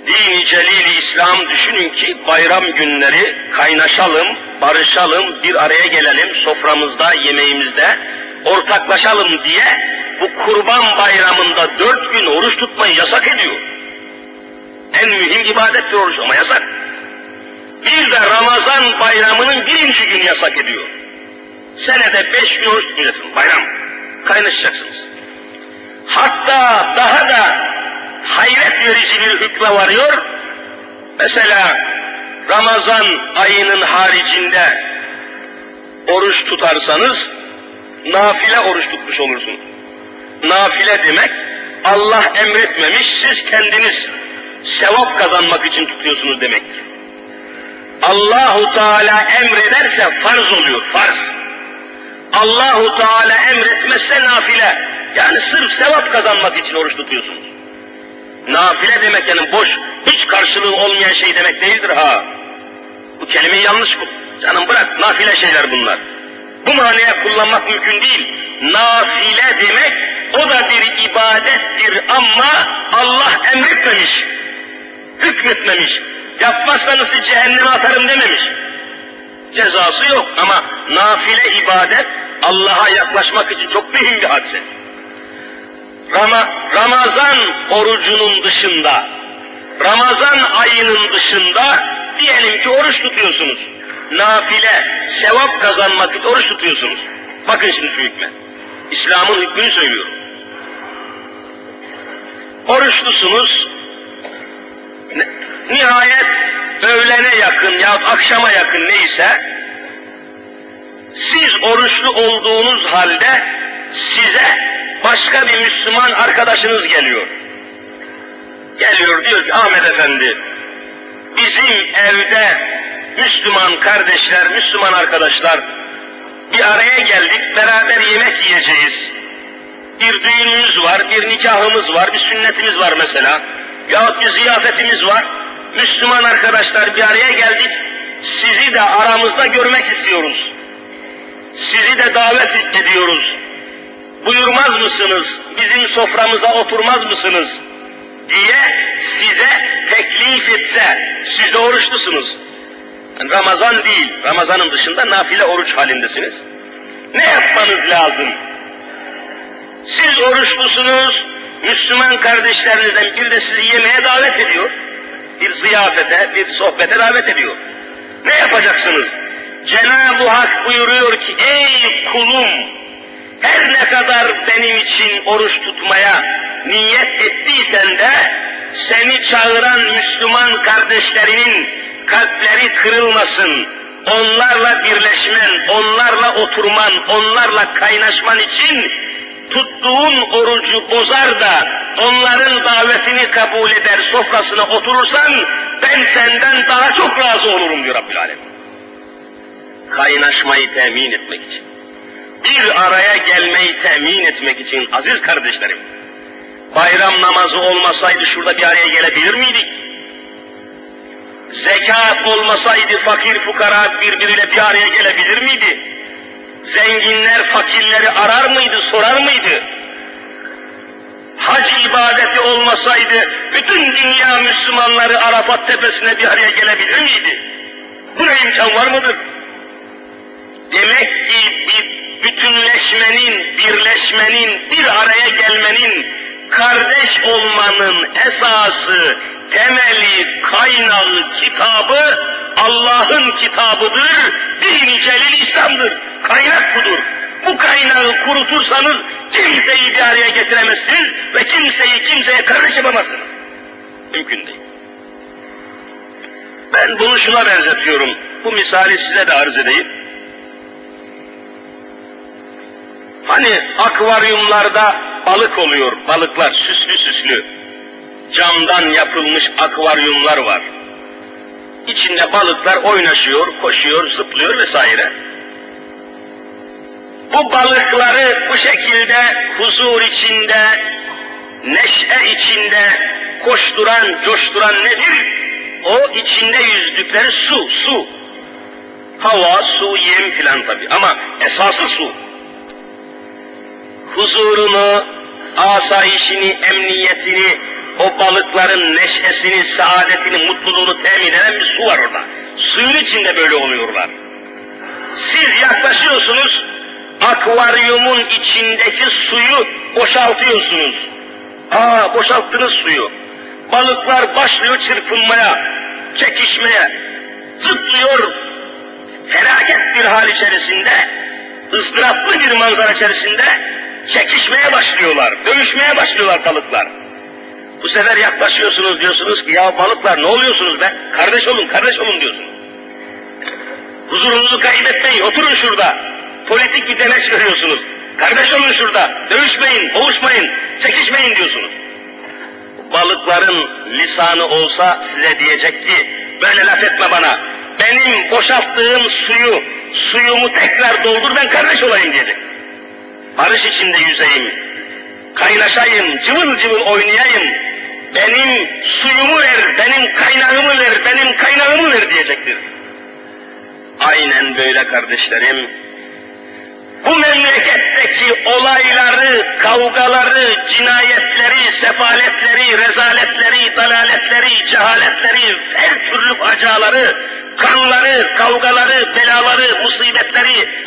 Dini celili İslam düşünün ki bayram günleri kaynaşalım, barışalım, bir araya gelelim soframızda, yemeğimizde, ortaklaşalım diye bu kurban bayramında dört gün oruç tutmayı yasak ediyor. En mühim ibadettir oruç ama yasak. Bir de Ramazan bayramının birinci günü yasak ediyor. Senede beş gün oruç tutmayacaksın, bayram. Kaynaşacaksınız. Hatta daha da hayret verici bir hükme varıyor. Mesela Ramazan ayının haricinde oruç tutarsanız nafile oruç tutmuş olursunuz. Nafile demek Allah emretmemiş, siz kendiniz sevap kazanmak için tutuyorsunuz demek. Allahu Teala emrederse farz oluyor, farz. Allahu Teala emretmezse nafile. Yani sırf sevap kazanmak için oruç tutuyorsunuz. Nafile demek yani boş, hiç karşılığı olmayan şey demek değildir ha. Bu kelime yanlış bu. Canım bırak, nafile şeyler bunlar. Bu manaya kullanmak mümkün değil. Nafile demek, o da bir ibadettir ama Allah emretmemiş, hükmetmemiş. Yapmazsanız cehenneme atarım dememiş. Cezası yok ama nafile ibadet Allah'a yaklaşmak için çok mühim bir hadise. Rama, Ramazan orucunun dışında, Ramazan ayının dışında diyelim ki oruç tutuyorsunuz. Nafile, sevap kazanmak için oruç tutuyorsunuz. Bakın şimdi şu hükme. İslam'ın hükmünü söylüyorum. Oruçlusunuz, nihayet öğlene yakın ya akşama yakın neyse, siz oruçlu olduğunuz halde size başka bir Müslüman arkadaşınız geliyor. Geliyor diyor ki Ahmet Efendi, bizim evde Müslüman kardeşler, Müslüman arkadaşlar bir araya geldik, beraber yemek yiyeceğiz. Bir düğünümüz var, bir nikahımız var, bir sünnetimiz var mesela. Yahut bir ziyafetimiz var. Müslüman arkadaşlar bir araya geldik. sizi de aramızda görmek istiyoruz. Sizi de davet ediyoruz. Buyurmaz mısınız, bizim soframıza oturmaz mısınız? diye size teklif etse, siz de oruçlusunuz. Yani Ramazan değil, Ramazanın dışında nafile oruç halindesiniz. Ne yapmanız lazım? Siz oruçlusunuz, Müslüman kardeşlerinizden bir de sizi yemeğe davet ediyor. Bir ziyafete, bir sohbete davet ediyor. Ne yapacaksınız? Cenab-ı Hak buyuruyor ki, ey kulum, her ne kadar benim için oruç tutmaya niyet ettiysen de, seni çağıran Müslüman kardeşlerinin kalpleri kırılmasın, onlarla birleşmen, onlarla oturman, onlarla kaynaşman için tuttuğun orucu bozar da onların davetini kabul eder, sofrasına oturursan ben senden daha çok razı olurum diyor Rabbül Alem. Kaynaşmayı temin etmek için. Bir araya gelmeyi temin etmek için aziz kardeşlerim. Bayram namazı olmasaydı şurada bir araya gelebilir miydik? Zekat olmasaydı fakir fukara birbiriyle bir araya gelebilir miydi? Zenginler fakirleri arar mıydı, sorar mıydı? Hac ibadeti olmasaydı bütün dünya Müslümanları Arafat tepesine bir araya gelebilir miydi? Buna imkan var mıdır? Demek ki bütünleşmenin, birleşmenin, bir araya gelmenin, kardeş olmanın esası, temeli, kaynağı, kitabı Allah'ın kitabıdır, din-i celil İslam'dır. Kaynak budur. Bu kaynağı kurutursanız kimseyi bir araya getiremezsiniz ve kimseyi kimseye kardeş yapamazsınız. Mümkün değil. Ben bunu şuna benzetiyorum. Bu misali size de arz edeyim. Hani akvaryumlarda balık oluyor, balıklar süslü süslü. Camdan yapılmış akvaryumlar var. İçinde balıklar oynaşıyor, koşuyor, zıplıyor vesaire. Bu balıkları bu şekilde huzur içinde, neşe içinde koşturan, coşturan nedir? O içinde yüzdükleri su, su. Hava, su, yem filan tabi ama esası su. Huzurunu, asayişini, emniyetini, o balıkların neşesini, saadetini, mutluluğunu temin eden bir su var orada. Suyun içinde böyle oluyorlar. Siz yaklaşıyorsunuz, akvaryumun içindeki suyu boşaltıyorsunuz. Aa boşalttınız suyu. Balıklar başlıyor çırpınmaya, çekişmeye, zıplıyor, felaket bir hal içerisinde, ızdıraplı bir manzara içerisinde çekişmeye başlıyorlar, dövüşmeye başlıyorlar balıklar. Bu sefer yaklaşıyorsunuz diyorsunuz ki ya balıklar ne oluyorsunuz be? Kardeş olun, kardeş olun diyorsunuz. Huzurunuzu kaybetmeyin, oturun şurada. Politik bir demeç veriyorsunuz. Kardeş olun şurada, dövüşmeyin, boğuşmayın, çekişmeyin diyorsunuz. Balıkların lisanı olsa size diyecek ki, böyle laf etme bana, benim boşalttığım suyu, suyumu tekrar doldur ben kardeş olayım diyecek. Barış içinde yüzeyim, kaynaşayım, cıvıl cıvıl oynayayım, benim suyumu ver, benim kaynağımı ver, benim kaynağımı ver diyecektir. Aynen böyle kardeşlerim. Bu memleketteki olayları, kavgaları, cinayetleri, sefaletleri, rezaletleri, dalaletleri, cehaletleri, her türlü acaları, kanları, kavgaları, belaları, musibetleri,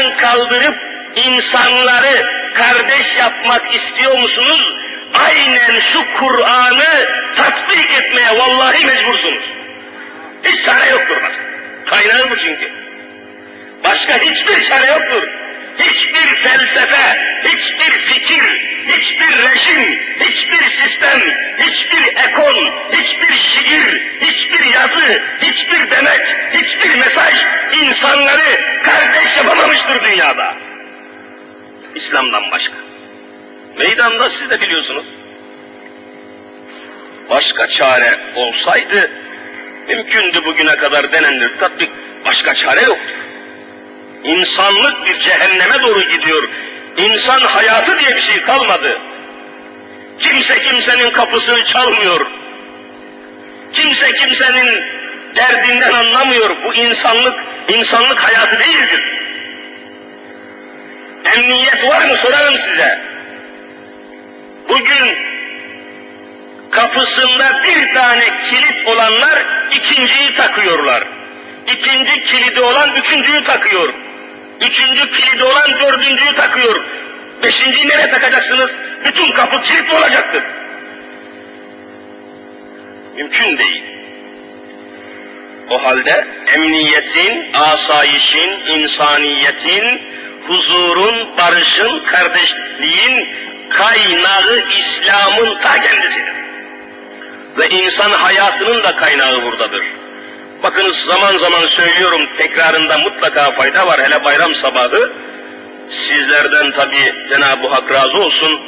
ortadan kaldırıp insanları kardeş yapmak istiyor musunuz? Aynen şu Kur'an'ı tatbik etmeye vallahi mecbursunuz. Hiç çare yoktur bak. Kaynağı bu çünkü. Başka hiçbir çare yoktur. Hiçbir felsefe, hiçbir fikir, hiçbir rejim, hiçbir sistem, hiçbir ekol, hiçbir şiir, hiçbir yazı, hiçbir demek, hiçbir mesaj insanları kardeş yapamamıştır dünyada. İslam'dan başka. Meydanda siz de biliyorsunuz. Başka çare olsaydı mümkündü bugüne kadar denenir. Tatbik başka çare yoktu. İnsanlık bir cehenneme doğru gidiyor. İnsan hayatı diye bir şey kalmadı. Kimse kimsenin kapısını çalmıyor. Kimse kimsenin derdinden anlamıyor. Bu insanlık, insanlık hayatı değildir. Emniyet var mı sorarım size. Bugün kapısında bir tane kilit olanlar ikinciyi takıyorlar. İkinci kilidi olan üçüncüyü takıyor. Üçüncü kilidi olan dördüncüyü takıyor. Beşinciyi nereye takacaksınız? Bütün kapı kilitli olacaktır. Mümkün değil. O halde emniyetin, asayişin, insaniyetin, huzurun, barışın, kardeşliğin kaynağı İslam'ın ta kendisidir. Ve insan hayatının da kaynağı buradadır. Bakınız zaman zaman söylüyorum tekrarında mutlaka fayda var hele bayram sabahı. Sizlerden tabi Cenab-ı Hak razı olsun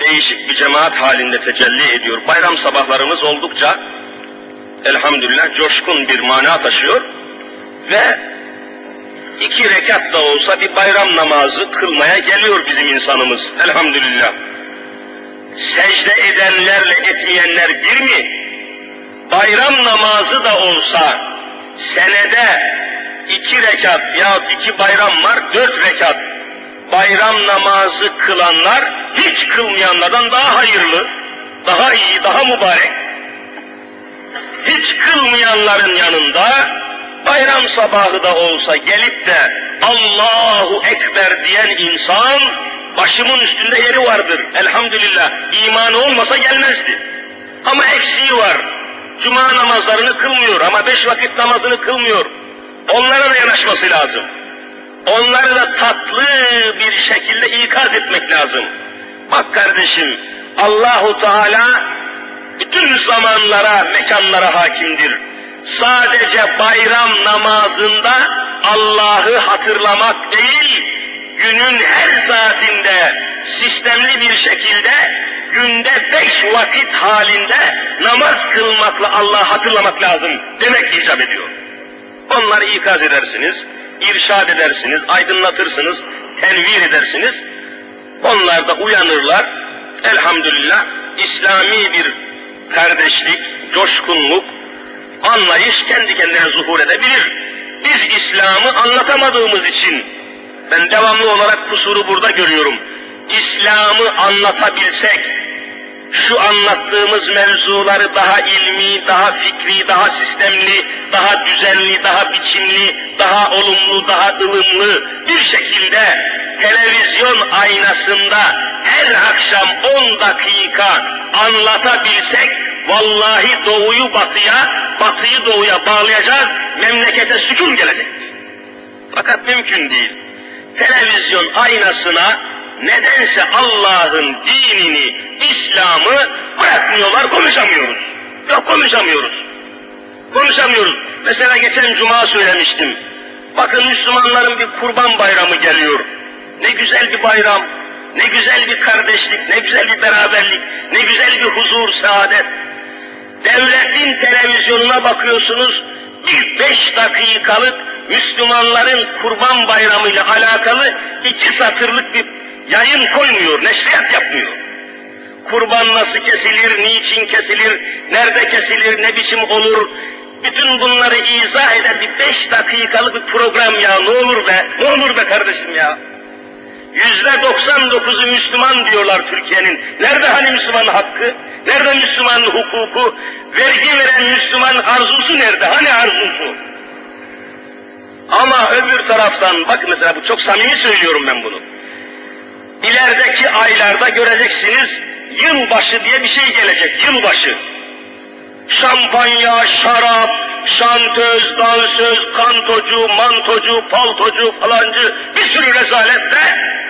değişik bir cemaat halinde tecelli ediyor. Bayram sabahlarımız oldukça elhamdülillah coşkun bir mana taşıyor ve iki rekat da olsa bir bayram namazı kılmaya geliyor bizim insanımız elhamdülillah. Secde edenlerle etmeyenler bir mi? Bayram namazı da olsa senede iki rekat ya iki bayram var dört rekat bayram namazı kılanlar hiç kılmayanlardan daha hayırlı, daha iyi, daha mübarek. Hiç kılmayanların yanında bayram sabahı da olsa gelip de Allahu Ekber diyen insan başımın üstünde yeri vardır. Elhamdülillah imanı olmasa gelmezdi. Ama eksiği var. Cuma namazlarını kılmıyor ama beş vakit namazını kılmıyor. Onlara da yanaşması lazım. Onları da tatlı bir şekilde ikaz etmek lazım. Bak kardeşim, Allahu Teala bütün zamanlara, mekanlara hakimdir. Sadece bayram namazında Allah'ı hatırlamak değil, günün her saatinde sistemli bir şekilde günde beş vakit halinde namaz kılmakla Allah'ı hatırlamak lazım demek icap ediyor. Onları ikaz edersiniz, irşad edersiniz, aydınlatırsınız, tenvir edersiniz. Onlar da uyanırlar. Elhamdülillah İslami bir kardeşlik, coşkunluk, anlayış kendi kendine zuhur edebilir. Biz İslam'ı anlatamadığımız için ben devamlı olarak kusuru burada görüyorum. İslam'ı anlatabilsek, şu anlattığımız mevzuları daha ilmi, daha fikri, daha sistemli, daha düzenli, daha biçimli, daha olumlu, daha ılımlı bir şekilde televizyon aynasında her akşam 10 dakika anlatabilsek, vallahi doğuyu batıya, batıyı doğuya bağlayacağız, memlekete sükun gelecek. Fakat mümkün değil. Televizyon aynasına nedense Allah'ın dinini, İslam'ı bırakmıyorlar, konuşamıyoruz. Yok konuşamıyoruz. Konuşamıyoruz. Mesela geçen cuma söylemiştim. Bakın Müslümanların bir kurban bayramı geliyor. Ne güzel bir bayram, ne güzel bir kardeşlik, ne güzel bir beraberlik, ne güzel bir huzur, saadet. Devletin televizyonuna bakıyorsunuz, bir beş dakikalık Müslümanların kurban bayramıyla alakalı iki satırlık bir yayın koymuyor, neşriyat yapmıyor. Kurban nasıl kesilir, niçin kesilir, nerede kesilir, ne biçim olur, bütün bunları izah eden bir beş dakikalık bir program ya ne olur be, ne olur be kardeşim ya. Yüzde doksan dokuzu Müslüman diyorlar Türkiye'nin. Nerede hani Müslümanın hakkı? Nerede Müslümanın hukuku? Vergi veren Müslüman arzusu nerede? Hani arzusu? Ama öbür taraftan, bak mesela bu çok samimi söylüyorum ben bunu. İlerideki aylarda göreceksiniz, yılbaşı diye bir şey gelecek, yılbaşı. Şampanya, şarap, şantöz, dansöz, kantocu, mantocu, paltocu, falancı bir sürü rezalette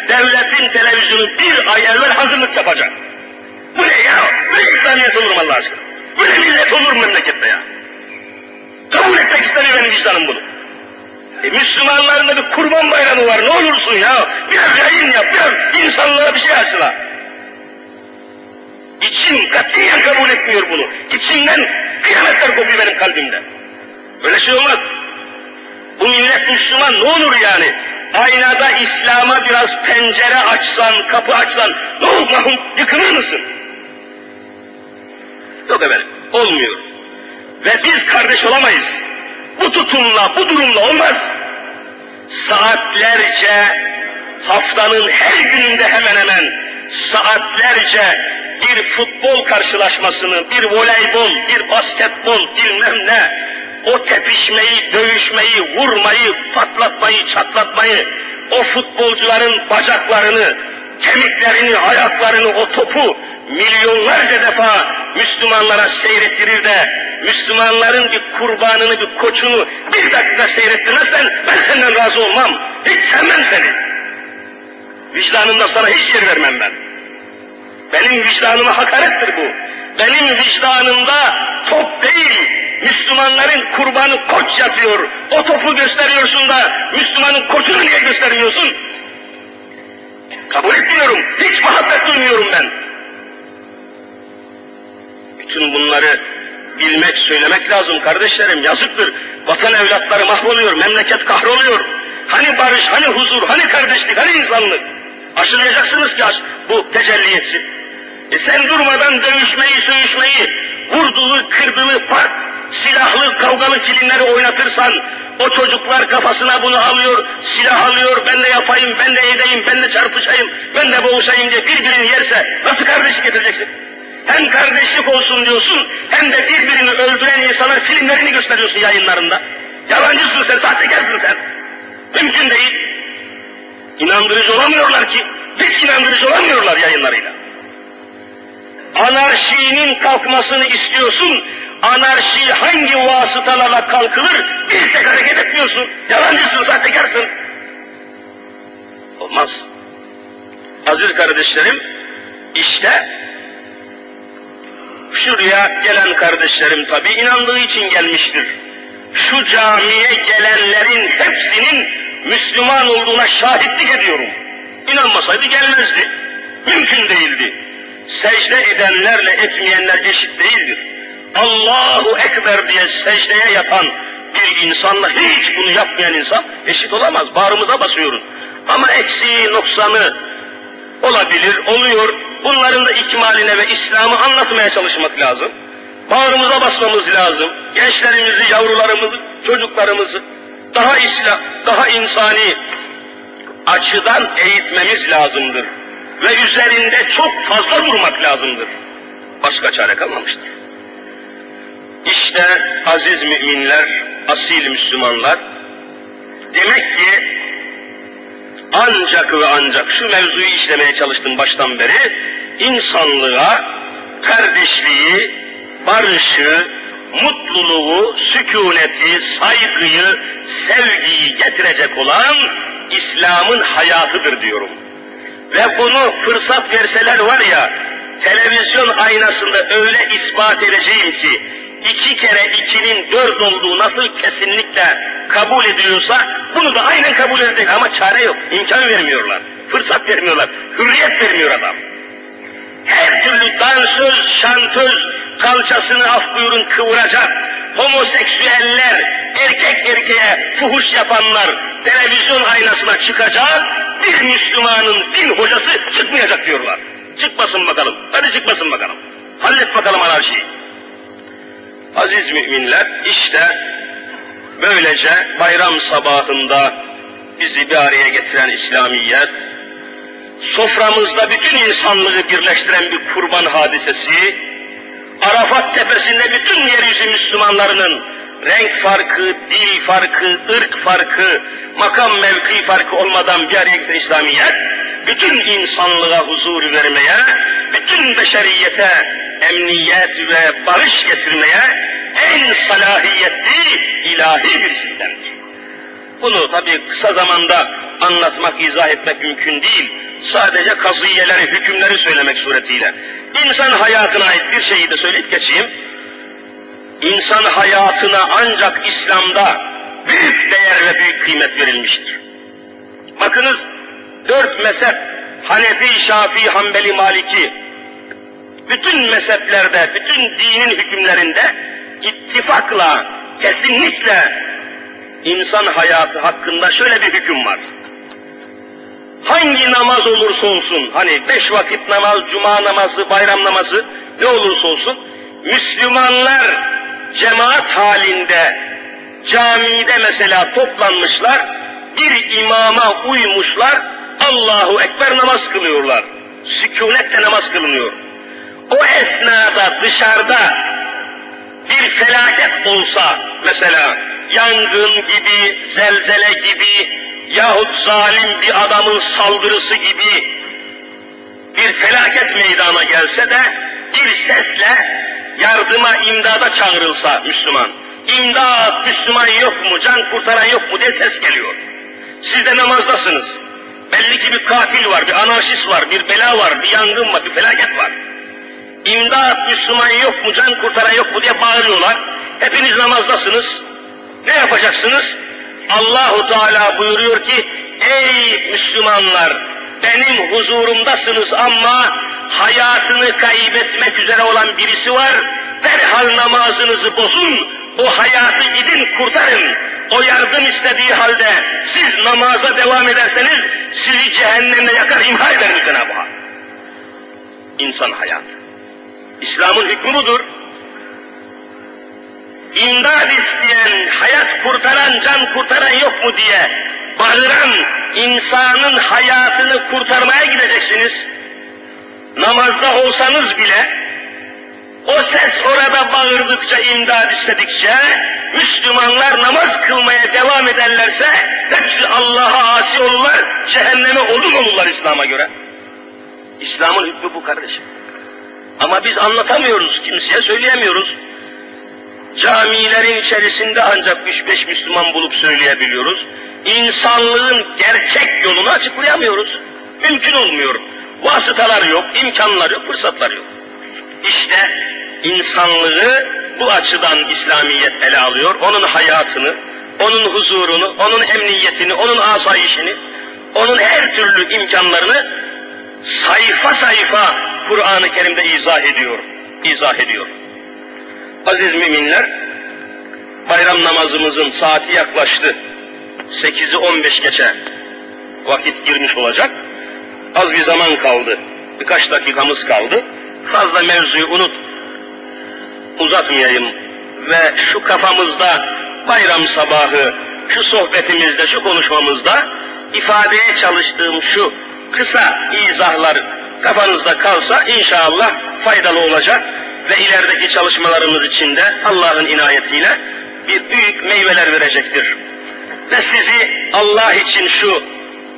devletin televizyonu bir ay evvel hazırlık yapacak. Bu ne ya? Böyle İslamiyet olur mu Allah aşkına? Böyle millet olur mu memlekette ya? Kabul etmek istemiyor benim vicdanım bunu. E, Müslümanların da bir kurban bayramı var ne olursun ya. Biraz yayın yap, biraz insanlığa bir şey aşıla. İçim katiyen kabul etmiyor bunu. İçimden kıyametler kopuyor benim kalbimde. Öyle şey olmaz. Bu millet Müslüman ne olur yani? Aynada İslam'a biraz pencere açsan, kapı açsan ne olur mahum yıkılır mısın? Yok efendim, olmuyor. Ve biz kardeş olamayız. tutumla, bu durumla olmaz. Saatlerce, haftanın her gününde hemen hemen saatlerce bir futbol karşılaşmasını, bir voleybol, bir basketbol, bilmem ne, o tepişmeyi, dövüşmeyi, vurmayı, patlatmayı, çatlatmayı, o futbolcuların bacaklarını, kemiklerini, ayaklarını, o topu milyonlarca defa Müslümanlara seyrettirir de Müslümanların bir kurbanını, bir koçunu bir dakika seyrettirmezsen ben senden razı olmam. Hiç sevmem seni. Vicdanımda sana hiç yer vermem ben. Benim vicdanıma hakarettir bu. Benim vicdanımda top değil, Müslümanların kurbanı koç yatıyor. O topu gösteriyorsun da Müslümanın koçunu niye göstermiyorsun? Kabul etmiyorum. Hiç muhabbet duymuyorum ben. Bütün bunları bilmek, söylemek lazım kardeşlerim. Yazıktır. Vatan evlatları mahvoluyor, memleket kahroluyor. Hani barış, hani huzur, hani kardeşlik, hani insanlık? Aşılayacaksınız ki bu tecelli etsin. E sen durmadan dövüşmeyi, söğüşmeyi, vurdulu, kırdılı, pat, silahlı, kavgalı kilimleri oynatırsan, o çocuklar kafasına bunu alıyor, silah alıyor, ben de yapayım, ben de edeyim, ben de çarpışayım, ben de boğuşayım diye birbirini yerse nasıl kardeşlik getireceksin? Hem kardeşlik olsun diyorsun, hem de birbirini öldüren insanlar filmlerini gösteriyorsun yayınlarında. Yalancısın sen, sahtekarsın sen. Mümkün değil. İnandırıcı olamıyorlar ki, hiç inandırıcı olamıyorlar yayınlarıyla. Anarşinin kalkmasını istiyorsun, anarşi hangi vasıtalarla kalkılır, bir tek hareket etmiyorsun. Yalancısın, sahtekarsın. Olmaz. Aziz kardeşlerim, işte şuraya gelen kardeşlerim tabi inandığı için gelmiştir. Şu camiye gelenlerin hepsinin Müslüman olduğuna şahitlik ediyorum. İnanmasaydı gelmezdi. Mümkün değildi. Secde edenlerle etmeyenler eşit değildir. Allahu Ekber diye secdeye yapan bir insanla hiç bunu yapmayan insan eşit olamaz. Bağrımıza basıyoruz. Ama eksiği, noksanı olabilir, oluyor. Bunların da ikmaline ve İslam'ı anlatmaya çalışmak lazım. Bağrımıza basmamız lazım. Gençlerimizi, yavrularımızı, çocuklarımızı daha İslam, daha insani açıdan eğitmemiz lazımdır. Ve üzerinde çok fazla vurmak lazımdır. Başka çare kalmamıştır. İşte aziz müminler, asil Müslümanlar, demek ki ancak ve ancak şu mevzuyu işlemeye çalıştım baştan beri, insanlığa kardeşliği, barışı, mutluluğu, sükuneti, saygıyı, sevgiyi getirecek olan İslam'ın hayatıdır diyorum. Ve bunu fırsat verseler var ya, televizyon aynasında öyle ispat edeceğim ki, iki kere ikinin dört olduğu nasıl kesinlikle kabul ediliyorsa, bunu da aynen kabul edecek ama çare yok, imkan vermiyorlar, fırsat vermiyorlar, hürriyet vermiyor adam. Her türlü dansöz, şantöz, kalçasını af buyurun kıvıracak, homoseksüeller, erkek erkeğe fuhuş yapanlar televizyon aynasına çıkacak, bir Müslümanın din hocası çıkmayacak diyorlar. Çıkmasın bakalım, hadi çıkmasın bakalım. Hallet bakalım anarşiyi. Aziz müminler, işte böylece bayram sabahında bizi bir araya getiren İslamiyet, soframızda bütün insanlığı birleştiren bir kurban hadisesi, Arafat tepesinde bütün yeryüzü Müslümanlarının renk farkı, dil farkı, ırk farkı, makam mevki farkı olmadan bir araya getiren İslamiyet, bütün insanlığa huzur vermeye, bütün beşeriyete emniyet ve barış getirmeye en salahiyetli ilahi bir sistemdir. Bunu tabi kısa zamanda anlatmak, izah etmek mümkün değil. Sadece kazıyeleri, hükümleri söylemek suretiyle. İnsan hayatına ait bir şeyi de söyleyip geçeyim. İnsan hayatına ancak İslam'da büyük değer ve büyük kıymet verilmiştir. Bakınız dört mezhep, Hanefi, Şafii, Hanbeli, Maliki, bütün mezheplerde, bütün dinin hükümlerinde ittifakla, kesinlikle insan hayatı hakkında şöyle bir hüküm var. Hangi namaz olursa olsun, hani beş vakit namaz, cuma namazı, bayram namazı ne olursa olsun, Müslümanlar cemaat halinde camide mesela toplanmışlar, bir imama uymuşlar, Allahu Ekber namaz kılıyorlar. Sükunetle namaz kılınıyor. O esnada dışarıda bir felaket olsa mesela yangın gibi, zelzele gibi yahut zalim bir adamın saldırısı gibi bir felaket meydana gelse de bir sesle yardıma, imdada çağrılsa Müslüman. İmdat, Müslüman yok mu, can kurtaran yok mu diye ses geliyor. Siz de namazdasınız. Belli ki bir katil var, bir anarşist var, bir bela var, bir yangın var, bir felaket var. İmdat, Müslüman yok mu, can kurtaran yok mu diye bağırıyorlar. Hepiniz namazdasınız. Ne yapacaksınız? Allahu Teala buyuruyor ki, ey Müslümanlar, benim huzurumdasınız ama hayatını kaybetmek üzere olan birisi var, derhal namazınızı bozun, o hayatı gidin kurtarın. O yardım istediği halde siz namaza devam ederseniz sizi cehennemde yakar imha eder Cenab-ı Hak. İnsan hayatı. İslam'ın hükmü budur. İmdad isteyen, hayat kurtaran, can kurtaran yok mu diye bağıran insanın hayatını kurtarmaya gideceksiniz. Namazda olsanız bile o ses orada bağırdıkça, imdad istedikçe Müslümanlar namaz kılmaya devam ederlerse hepsi Allah'a asi olurlar, cehenneme odun olurlar İslam'a göre. İslam'ın hükmü bu kardeşim. Ama biz anlatamıyoruz, kimseye söyleyemiyoruz. Camilerin içerisinde ancak üç beş Müslüman bulup söyleyebiliyoruz. İnsanlığın gerçek yolunu açıklayamıyoruz. Mümkün olmuyor. Vasıtalar yok, imkanlar yok, fırsatlar yok. İşte insanlığı bu açıdan İslamiyet ele alıyor. Onun hayatını, onun huzurunu, onun emniyetini, onun asayişini, onun her türlü imkanlarını sayfa sayfa Kur'an-ı Kerim'de izah ediyor. İzah ediyor. Aziz müminler, bayram namazımızın saati yaklaştı. 8'i 15 geçe vakit girmiş olacak. Az bir zaman kaldı. Birkaç dakikamız kaldı. Fazla mevzuyu unut, uzatmayayım ve şu kafamızda bayram sabahı, şu sohbetimizde, şu konuşmamızda ifadeye çalıştığım şu kısa izahlar kafanızda kalsa inşallah faydalı olacak ve ilerideki çalışmalarımız için de Allah'ın inayetiyle bir büyük meyveler verecektir. Ve sizi Allah için şu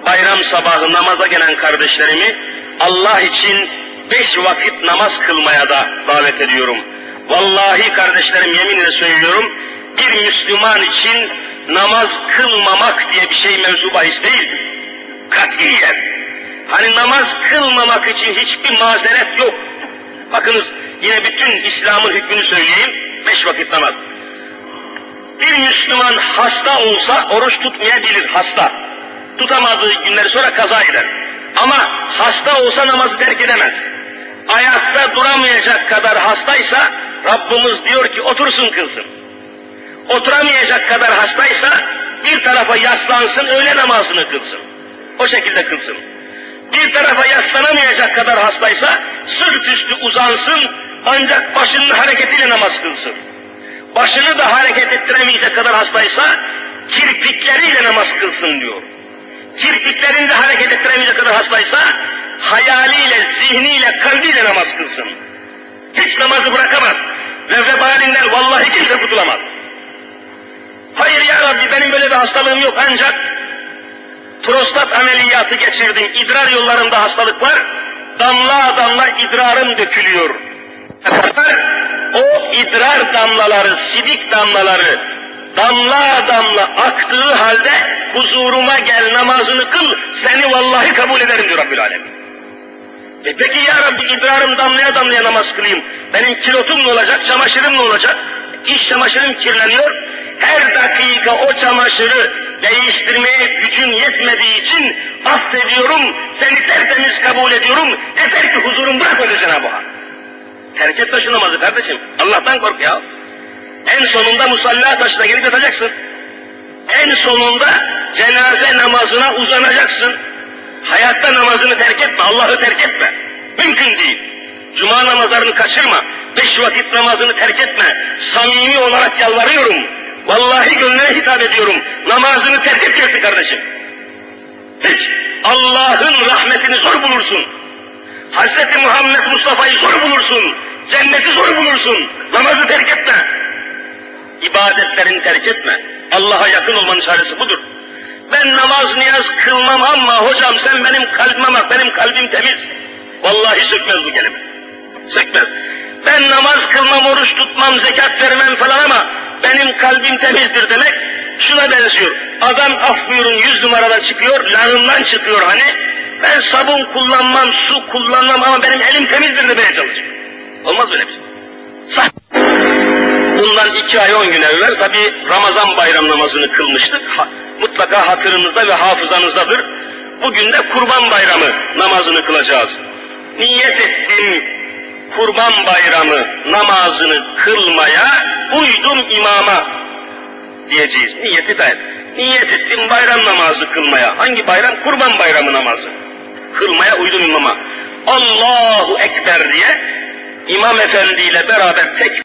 bayram sabahı namaza gelen kardeşlerimi Allah için beş vakit namaz kılmaya da davet ediyorum. Vallahi kardeşlerim yeminle söylüyorum, bir Müslüman için namaz kılmamak diye bir şey mevzu bahis değil. Katiyen. Hani namaz kılmamak için hiçbir mazeret yok. Bakınız yine bütün İslam'ın hükmünü söyleyeyim. Beş vakit namaz. Bir Müslüman hasta olsa oruç tutmayabilir hasta. Tutamadığı günleri sonra kaza eder. Ama hasta olsa namazı terk edemez. Ayakta duramayacak kadar hastaysa Rabbimiz diyor ki otursun kılsın. Oturamayacak kadar hastaysa bir tarafa yaslansın öğle namazını kılsın. O şekilde kılsın. Bir tarafa yaslanamayacak kadar hastaysa sırt üstü uzansın ancak başının hareketiyle namaz kılsın. Başını da hareket ettiremeyecek kadar hastaysa kirpikleriyle namaz kılsın diyor. Kirpiklerini de hareket ettiremeyecek kadar hastaysa hayaliyle, zihniyle, kalbiyle namaz kılsın. Hiç namazı bırakamaz. Ve vebalinden vallahi kimse kurtulamaz. Hayır ya Rabbi benim böyle bir hastalığım yok ancak prostat ameliyatı geçirdim. İdrar yollarında hastalık var. Damla damla idrarım dökülüyor. O idrar damlaları, sidik damlaları damla damla aktığı halde huzuruma gel namazını kıl seni vallahi kabul ederim diyor Rabbül Alemin. E peki ya Rabbi idrarım damlaya damlaya namaz kılayım. Benim kilotum ne olacak, çamaşırım ne olacak? İş çamaşırım kirleniyor. Her dakika o çamaşırı değiştirmeye gücün yetmediği için affediyorum, seni tertemiz kabul ediyorum. Yeter ki huzurum bırak öyle Cenab-ı Hak. Terk etme şu namazı kardeşim. Allah'tan kork ya. En sonunda musalla taşına gelip yatacaksın. En sonunda cenaze namazına uzanacaksın. Hayatta namazını terk etme, Allah'ı terk etme. Mümkün değil. Cuma namazlarını kaçırma. Beş vakit namazını terk etme. Samimi olarak yalvarıyorum. Vallahi gönlüne hitap ediyorum. Namazını terk edeceksin kardeşim. Hiç. Allah'ın rahmetini zor bulursun. Hz. Muhammed Mustafa'yı zor bulursun. Cenneti zor bulursun. Namazı terk etme. İbadetlerini terk etme. Allah'a yakın olmanın çaresi budur. Ben namaz niyaz kılmam ama hocam sen benim kalbime bak, benim kalbim temiz. Vallahi sökmez bu kelime. Sökmez. Ben namaz kılmam, oruç tutmam, zekat vermem falan ama benim kalbim temizdir demek şuna benziyor. Adam af buyurun yüz numarada çıkıyor, lanından çıkıyor hani. Ben sabun kullanmam, su kullanmam ama benim elim temizdir demeye çalışıyor. Olmaz böyle bir şey. Sah. Bundan iki ay on gün evvel tabi Ramazan bayram namazını kılmıştık. Ha, mutlaka hatırınızda ve hafızanızdadır. Bugün de kurban bayramı namazını kılacağız. Niyet ettim kurban bayramı namazını kılmaya uydum imama diyeceğiz. Niyeti de Niyet ettim bayram namazı kılmaya. Hangi bayram? Kurban bayramı namazı. Kılmaya uydum imama. Allahu Ekber diye İmam Efendi ile beraber tek